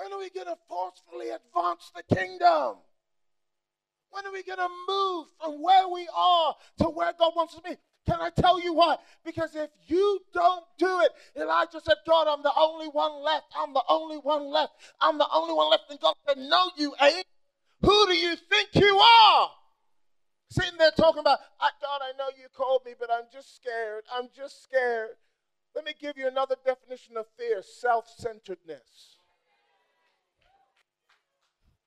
When are we going to forcefully advance the kingdom? When are we going to move from where we are to where God wants us to be? Can I tell you why? Because if you don't do it, Elijah said, God, I'm the only one left. I'm the only one left. I'm the only one left. And God said, No, you ain't. Who do you think you are? Sitting there talking about, God, I know you called me, but I'm just scared. I'm just scared. Let me give you another definition of fear self centeredness.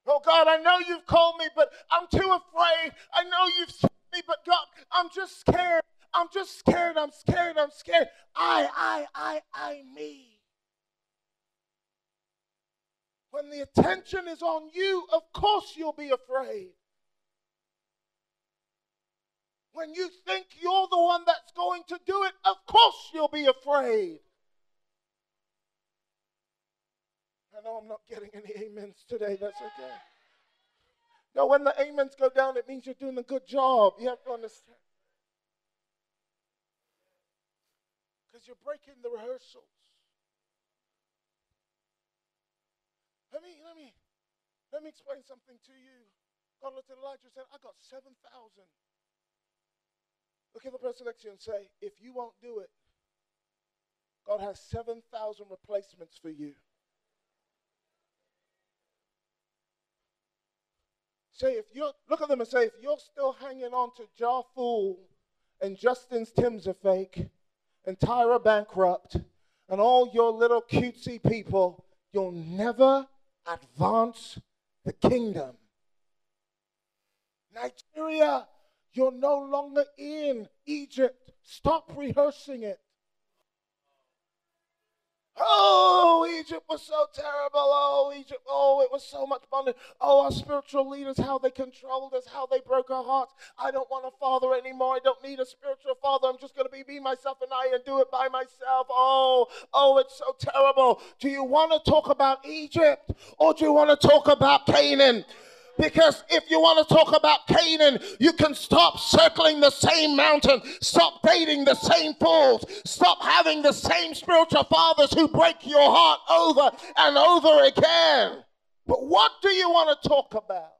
Oh God, I know you've called me, but I'm too afraid. I know you've sent me, but God, I'm just scared. I'm just scared. I'm scared. I'm scared. I, I, I, I, me. When the attention is on you, of course you'll be afraid. When you think you're the one that's going to do it, of course you'll be afraid. Know I'm not getting any amens today. That's okay. No, when the amens go down, it means you're doing a good job. You have to understand. Because you're breaking the rehearsals. Let me, let me, let me explain something to you. God looked at Elijah and said, I got 7,000. Look at the person next to you and say, if you won't do it, God has 7,000 replacements for you. Say, if you're, look at them and say, if you're still hanging on to Jar Fool and Justin's Tim's are fake and Tyra bankrupt and all your little cutesy people, you'll never advance the kingdom. Nigeria, you're no longer in Egypt. Stop rehearsing it. Oh, Egypt was so terrible. Oh, Egypt. Oh, it was so much bondage. Oh, our spiritual leaders, how they controlled us, how they broke our hearts. I don't want a father anymore. I don't need a spiritual father. I'm just going to be me, myself, and I and do it by myself. Oh, oh, it's so terrible. Do you want to talk about Egypt or do you want to talk about Canaan? Because if you want to talk about Canaan, you can stop circling the same mountain, stop dating the same fools, stop having the same spiritual fathers who break your heart over and over again. But what do you want to talk about?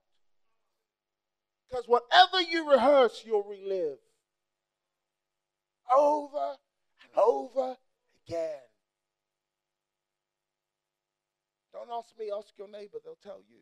Because whatever you rehearse, you'll relive over and over again. Don't ask me, ask your neighbor, they'll tell you.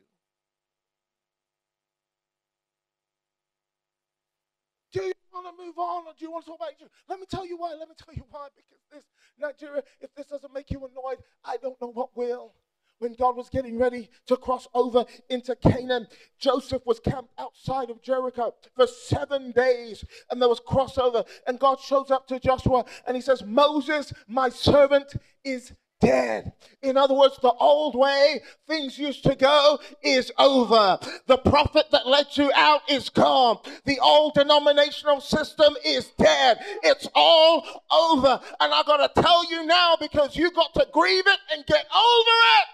Do you want to move on or do you want to talk about Egypt? Let me tell you why. Let me tell you why. Because this, Nigeria, if this doesn't make you annoyed, I don't know what will. When God was getting ready to cross over into Canaan, Joseph was camped outside of Jericho for seven days, and there was crossover. And God shows up to Joshua and he says, Moses, my servant, is dead. In other words, the old way things used to go is over. The prophet that led you out is gone. The old denominational system is dead. It's all over. And I've got to tell you now because you got to grieve it and get over it.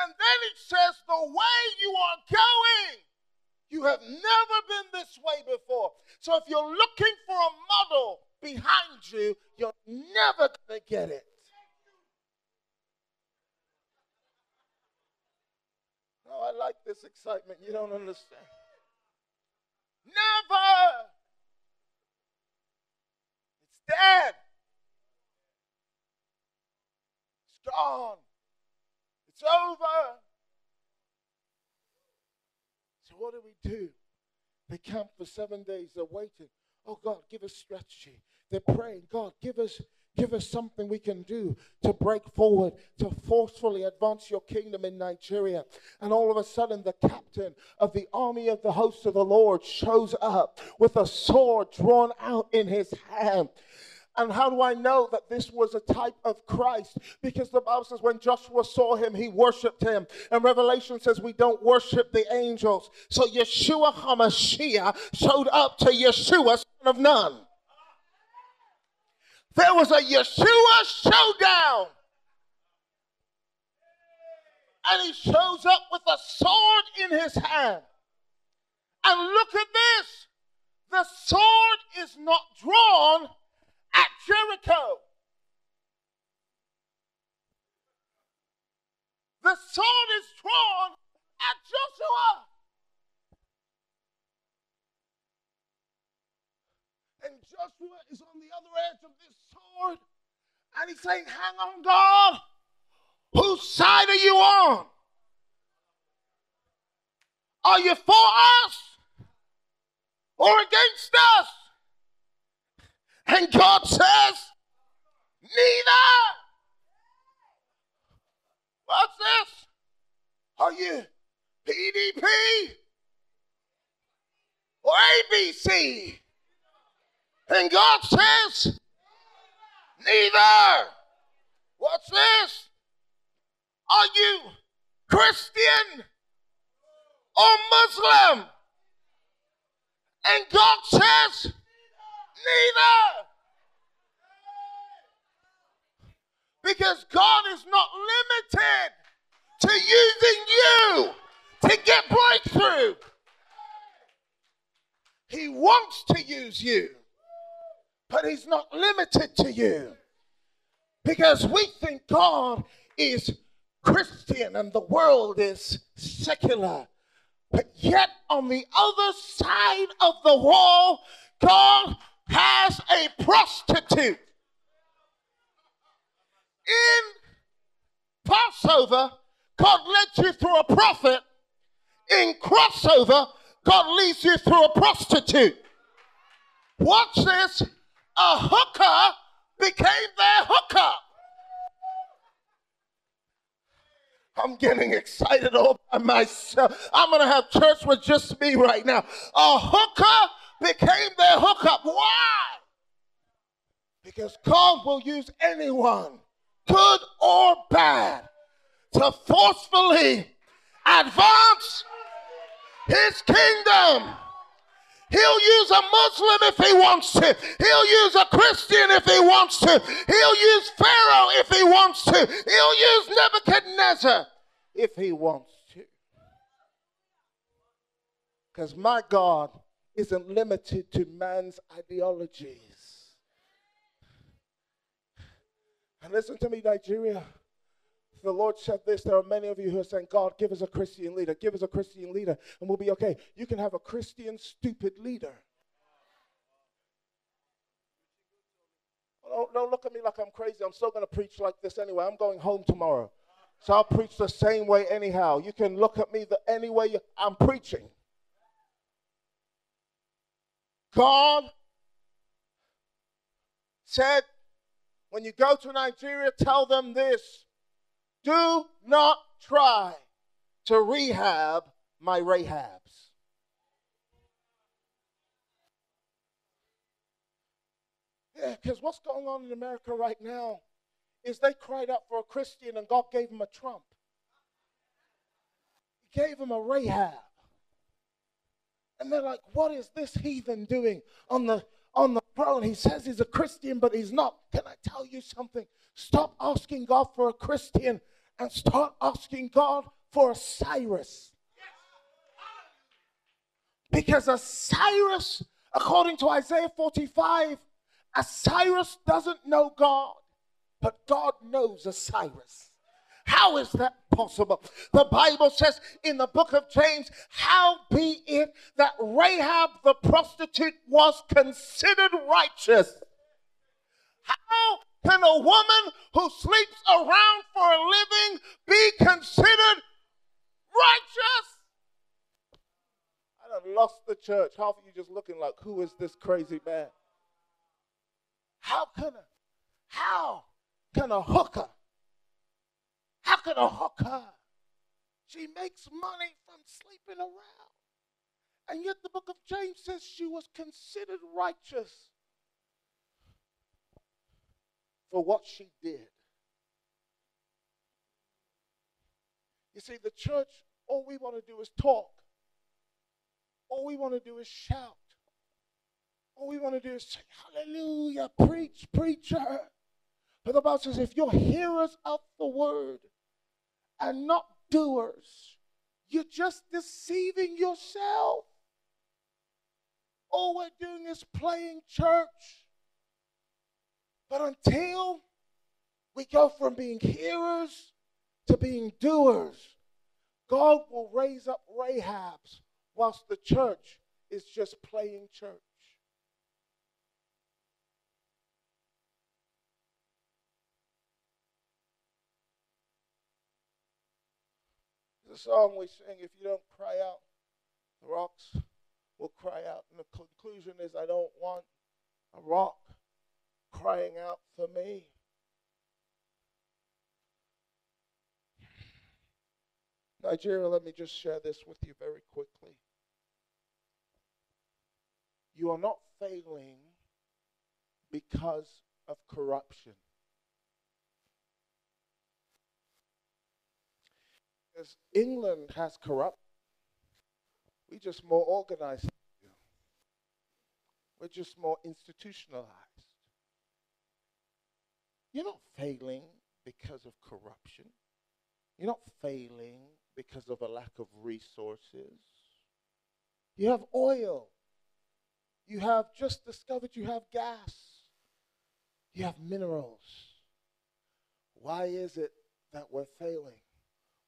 And then it says, the way you are going, you have never been this way before. So if you're looking for a model, behind you, you're never going to get it. Oh, I like this excitement. You don't understand. Never. It's dead. It's gone. It's over. So, what do we do? They camp for seven days. They're waiting. Oh God, give us strategy. They're praying, God, give us give us something we can do to break forward, to forcefully advance your kingdom in Nigeria. And all of a sudden, the captain of the army of the host of the Lord shows up with a sword drawn out in his hand. And how do I know that this was a type of Christ? Because the Bible says when Joshua saw him, he worshiped him. And Revelation says we don't worship the angels. So Yeshua HaMashiach showed up to Yeshua, son of Nun. There was a Yeshua showdown. and he shows up with a sword in his hand. And look at this the sword is not drawn at Jericho. The sword is drawn at Joshua. And Joshua is on the other edge of this sword. And he's saying, Hang on, God. Whose side are you on? Are you for us or against us? And God says, Neither. What's this? Are you PDP or APC? And God says, Neither. What's this? Are you Christian or Muslim? And God says, Neither. Because God is not limited to using you to get breakthrough. He wants to use you, but He's not limited to you. Because we think God is Christian and the world is secular. But yet, on the other side of the wall, God has a prostitute. In Passover, God led you through a prophet. In crossover, God leads you through a prostitute. Watch this. A hooker became their hookup. I'm getting excited all by myself. I'm going to have church with just me right now. A hooker became their hookup. Why? Because God will use anyone, good or bad, to forcefully advance his kingdom. He'll use a Muslim if he wants to. He'll use a Christian if he wants to. He'll use Pharaoh if he wants to. He'll use Nebuchadnezzar if he wants to. Because my God isn't limited to man's ideologies. And listen to me, Nigeria. The Lord said this. There are many of you who are saying, God, give us a Christian leader. Give us a Christian leader, and we'll be okay. You can have a Christian stupid leader. Don't, don't look at me like I'm crazy. I'm still going to preach like this anyway. I'm going home tomorrow. So I'll preach the same way anyhow. You can look at me the any way you, I'm preaching. God said, when you go to Nigeria, tell them this do not try to rehab my Rahabs. Yeah, because what's going on in America right now is they cried out for a Christian and God gave them a Trump. He gave them a Rahab. And they're like, what is this heathen doing on the on the throne? He says he's a Christian, but he's not. Can I tell you something? Stop asking God for a Christian and start asking God for a Cyrus. Because a Cyrus, according to Isaiah 45, a Cyrus doesn't know God, but God knows a Cyrus. How is that possible? The Bible says in the book of James, How be it that Rahab the prostitute was considered righteous? How can a woman who sleeps around for a living be considered righteous? I done lost the church. Half of you just looking like, who is this crazy man? How can a how can a hooker? How can a hooker? She makes money from sleeping around. And yet the book of James says she was considered righteous for what she did. You see, the church, all we want to do is talk. All we want to do is shout. All we want to do is say, Hallelujah, preach, preacher. But the Bible says, if you're hearers of the word and not doers, you're just deceiving yourself. All we're doing is playing church. But until we go from being hearers to being doers, God will raise up Rahabs whilst the church is just playing church. Song we sing, if you don't cry out, the rocks will cry out. And the conclusion is, I don't want a rock crying out for me. Nigeria, let me just share this with you very quickly. You are not failing because of corruption. Because England has corrupt. We're just more organized. We're just more institutionalized. You're not failing because of corruption. You're not failing because of a lack of resources. You have oil. You have just discovered you have gas. You have minerals. Why is it that we're failing?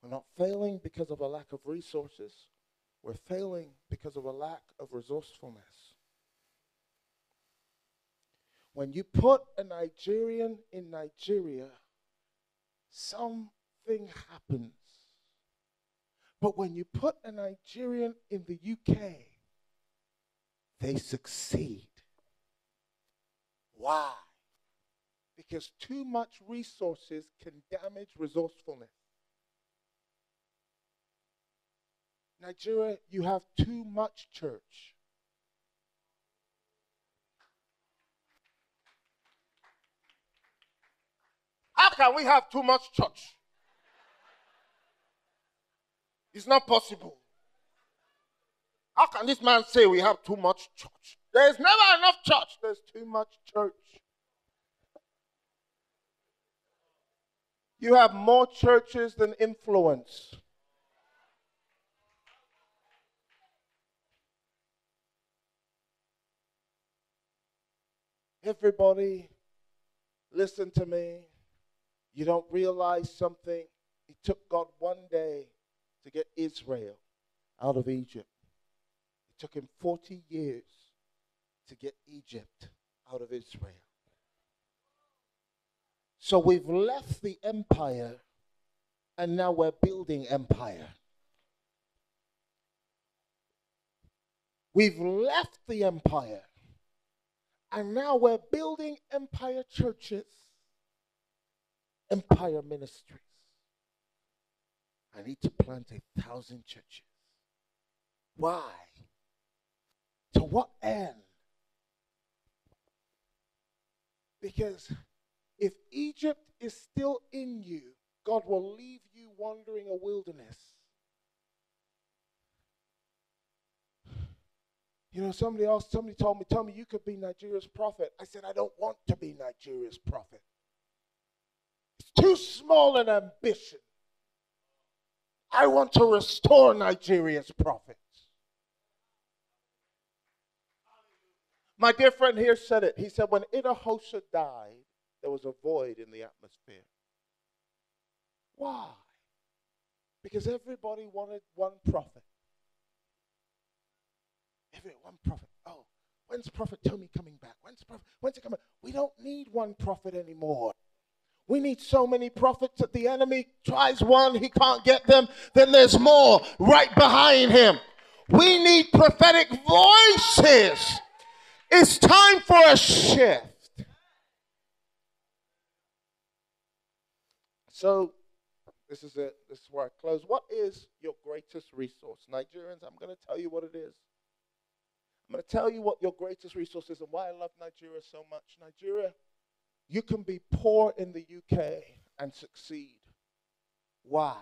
We're not failing because of a lack of resources. We're failing because of a lack of resourcefulness. When you put a Nigerian in Nigeria, something happens. But when you put a Nigerian in the UK, they succeed. Why? Because too much resources can damage resourcefulness. Nigeria, you have too much church. How can we have too much church? It's not possible. How can this man say we have too much church? There's never enough church. There's too much church. You have more churches than influence. Everybody, listen to me. You don't realize something. It took God one day to get Israel out of Egypt. It took him 40 years to get Egypt out of Israel. So we've left the empire and now we're building empire. We've left the empire and now we're building empire churches, empire ministries. I need to plant a thousand churches. Why? To what end? Because if Egypt is still in you, God will leave you wandering a wilderness. You know, somebody else, somebody told me, tell me you could be Nigeria's prophet. I said, I don't want to be Nigeria's prophet. It's too small an ambition. I want to restore Nigeria's prophets. My dear friend here said it. He said, when Idahosa died, there was a void in the atmosphere. Why? Because everybody wanted one prophet. Every one prophet. Oh, when's Prophet Tomi coming back? When's prophet? When's he coming? We don't need one prophet anymore. We need so many prophets that the enemy tries one, he can't get them, then there's more right behind him. We need prophetic voices. It's time for a shift. So, this is it. This is where I close. What is your greatest resource? Nigerians, I'm going to tell you what it is. I'm going to tell you what your greatest resource is and why I love Nigeria so much. Nigeria you can be poor in the UK and succeed. Why?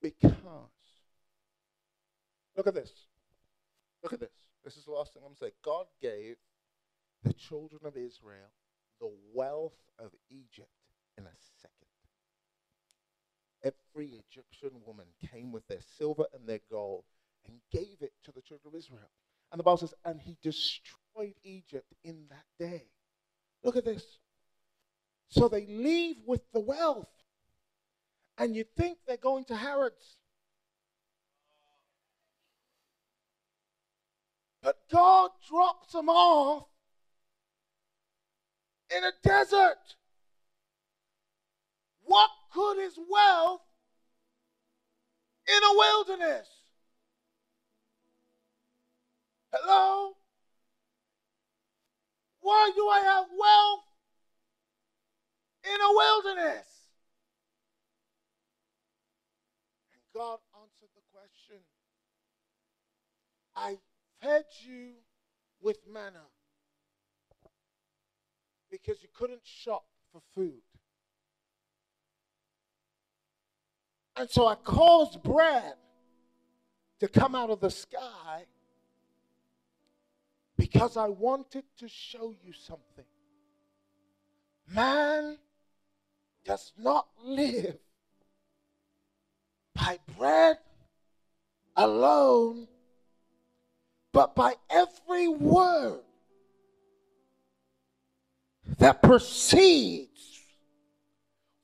Because, look at this. Look at this. This is the last thing I'm going to say. God gave the children of Israel the wealth of Egypt in a second. every Egyptian woman came with their silver and their gold and gave it to the children of Israel. And the Bible says, and he destroyed Egypt in that day. Look at this. So they leave with the wealth. And you think they're going to Harrods. But God drops them off in a desert. What good is wealth in a wilderness? Hello? Why do I have wealth in a wilderness? And God answered the question I fed you with manna because you couldn't shop for food. And so I caused bread to come out of the sky because I wanted to show you something. Man does not live by bread alone, but by every word that proceeds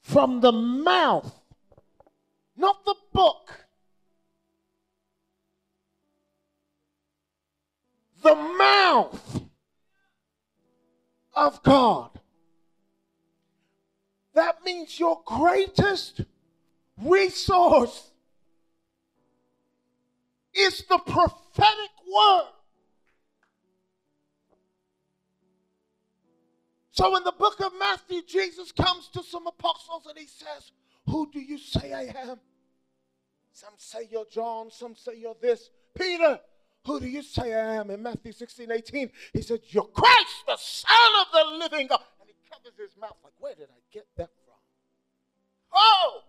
from the mouth, not the book, the mouth of God. That means your greatest resource is the prophetic word. So in the book of Matthew, Jesus comes to some apostles and he says, Who do you say I am? Some say you're John, some say you're this. Peter, who do you say I am? In Matthew 16, 18, he said, You're Christ, the Son of the living God. And he covers his mouth like, Where did I get that from? Oh!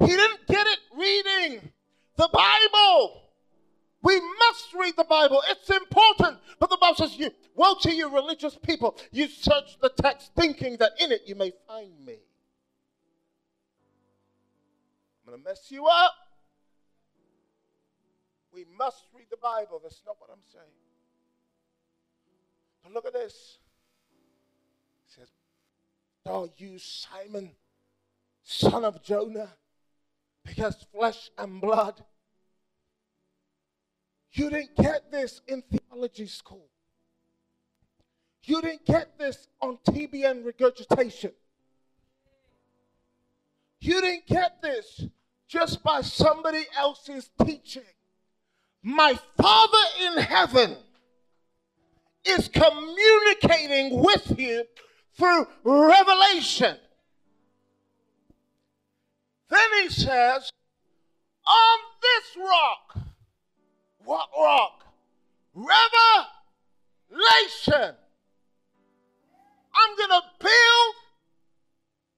He didn't get it reading the Bible. We must read the Bible. It's important. But the Bible says, you, Woe to you, religious people. You search the text thinking that in it you may find me. I'm going to mess you up. We must read the Bible. That's not what I'm saying. But look at this. It says, Oh, you Simon, son of Jonah, because flesh and blood. You didn't get this in theology school. You didn't get this on TBN regurgitation. You didn't get this just by somebody else's teaching. My Father in heaven is communicating with you through revelation. Then he says, On this rock, what rock? Revelation. I'm going to build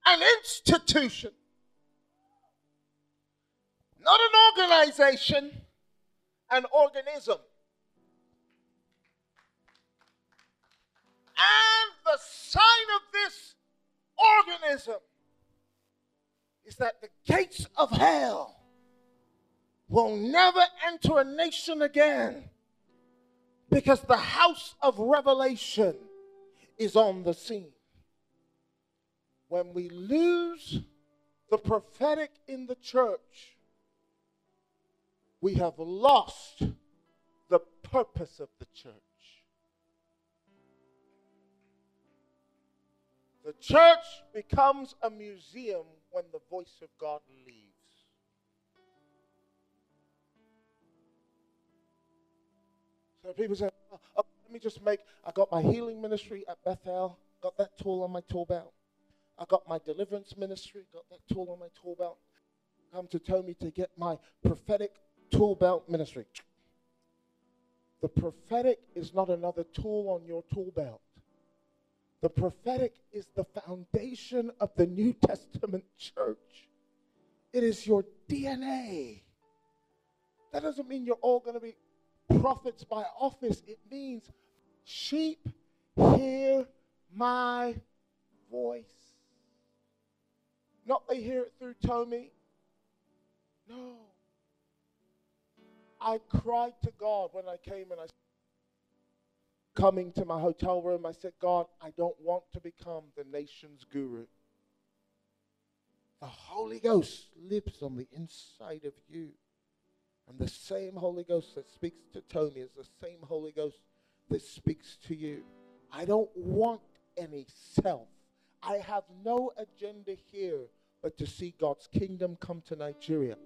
an institution, not an organization, an organism. And the sign of this organism is that the gates of hell will never enter a nation again because the house of revelation is on the scene. When we lose the prophetic in the church, we have lost the purpose of the church. The church becomes a museum when the voice of God leaves. So people say, oh, oh, let me just make, I got my healing ministry at Bethel, got that tool on my tool belt. I got my deliverance ministry, got that tool on my tool belt. Come to tell me to get my prophetic tool belt ministry. The prophetic is not another tool on your tool belt. The prophetic is the foundation of the New Testament church. It is your DNA. That doesn't mean you're all going to be prophets by office. It means sheep hear my voice. Not they hear it through Tomi. No. I cried to God when I came and I coming to my hotel room, I said, God, I don't want to become the nation's guru. The Holy Ghost lives on the inside of you. And the same Holy Ghost that speaks to Tony is the same Holy Ghost that speaks to you. I don't want any self. I have no agenda here but to see God's kingdom come to Nigeria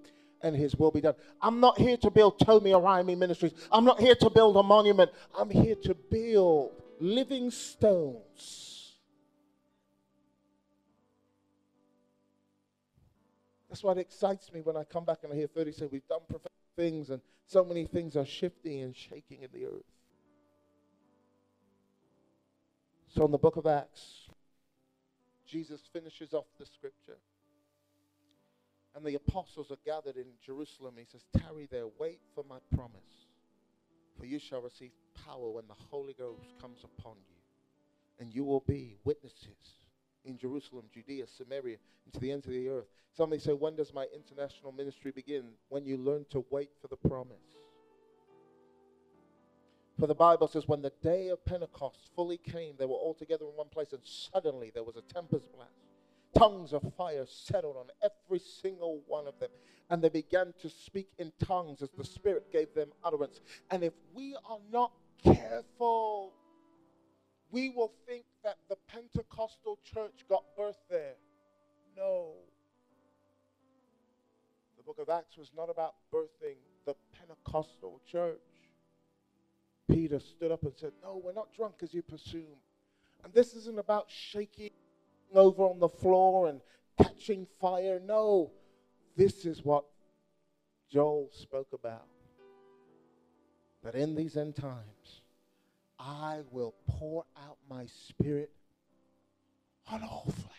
and his will be done. I'm not here to build Tomi Arayomi Ministries. I'm not here to build a monument. I'm here to build living stones. That's what excites me when I come back and I hear 30 say we've done prophetic things and so many things are shifting and shaking in the earth. So in the book of Acts, Jesus finishes off the scripture. And the apostles are gathered in Jerusalem. He says, Tarry there, wait for my promise. For you shall receive power when the Holy Ghost comes upon you. And you will be witnesses in Jerusalem, Judea, Samaria, and to the ends of the earth. Somebody say, When does my international ministry begin? When you learn to wait for the promise. For the Bible says, when the day of Pentecost fully came, they were all together in one place, and suddenly there was a tempest blast tongues of fire settled on every single one of them. And they began to speak in tongues as the Spirit gave them utterance. And if we are not careful, we will think that the Pentecostal church got birth there. No. The book of Acts was not about birthing the Pentecostal church. Peter stood up and said, No, we're not drunk as you presume. And this isn't about shaking over on the floor and catching fire. No, this is what Joel spoke about. That in these end times, I will pour out my spirit on all flesh.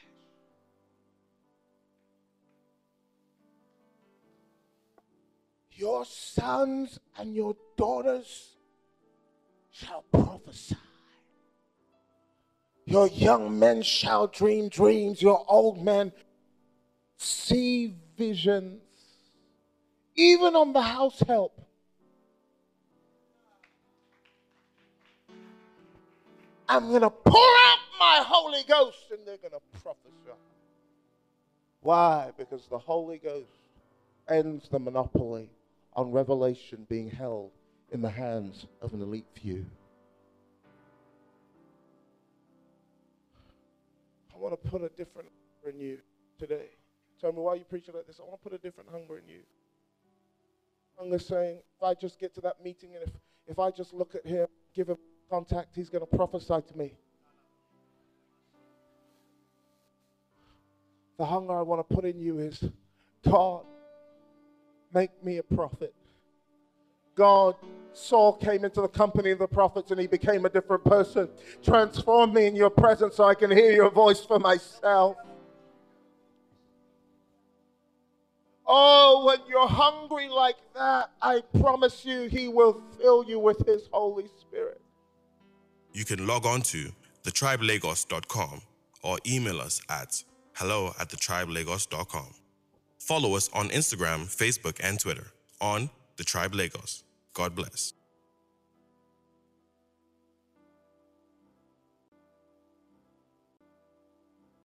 Your sons and your daughters shall prophesy. Your young men shall dream dreams, your old men see visions. Even on the house help. I'm going to pour out my Holy Ghost and they're going to prophesy. Why? Because the Holy Ghost ends the monopoly on revelation being held in the hands of an elite few. I want to put a different hunger in you today. Tell me why you preaching like this. I want to put a different hunger in you. Hunger saying, if I just get to that meeting and if, if I just look at him, give him contact, he's going to prophesy to me. The hunger I want to put in you is, God, make me a prophet. God, Saul came into the company of the prophets and he became a different person. Transform me in your presence so I can hear your voice for myself. Oh, when you're hungry like that, I promise you, he will fill you with his Holy Spirit. You can log on to thetribelagos.com or email us at hello at thetribelagos.com. Follow us on Instagram, Facebook, and Twitter on The Tribe Lagos. God bless.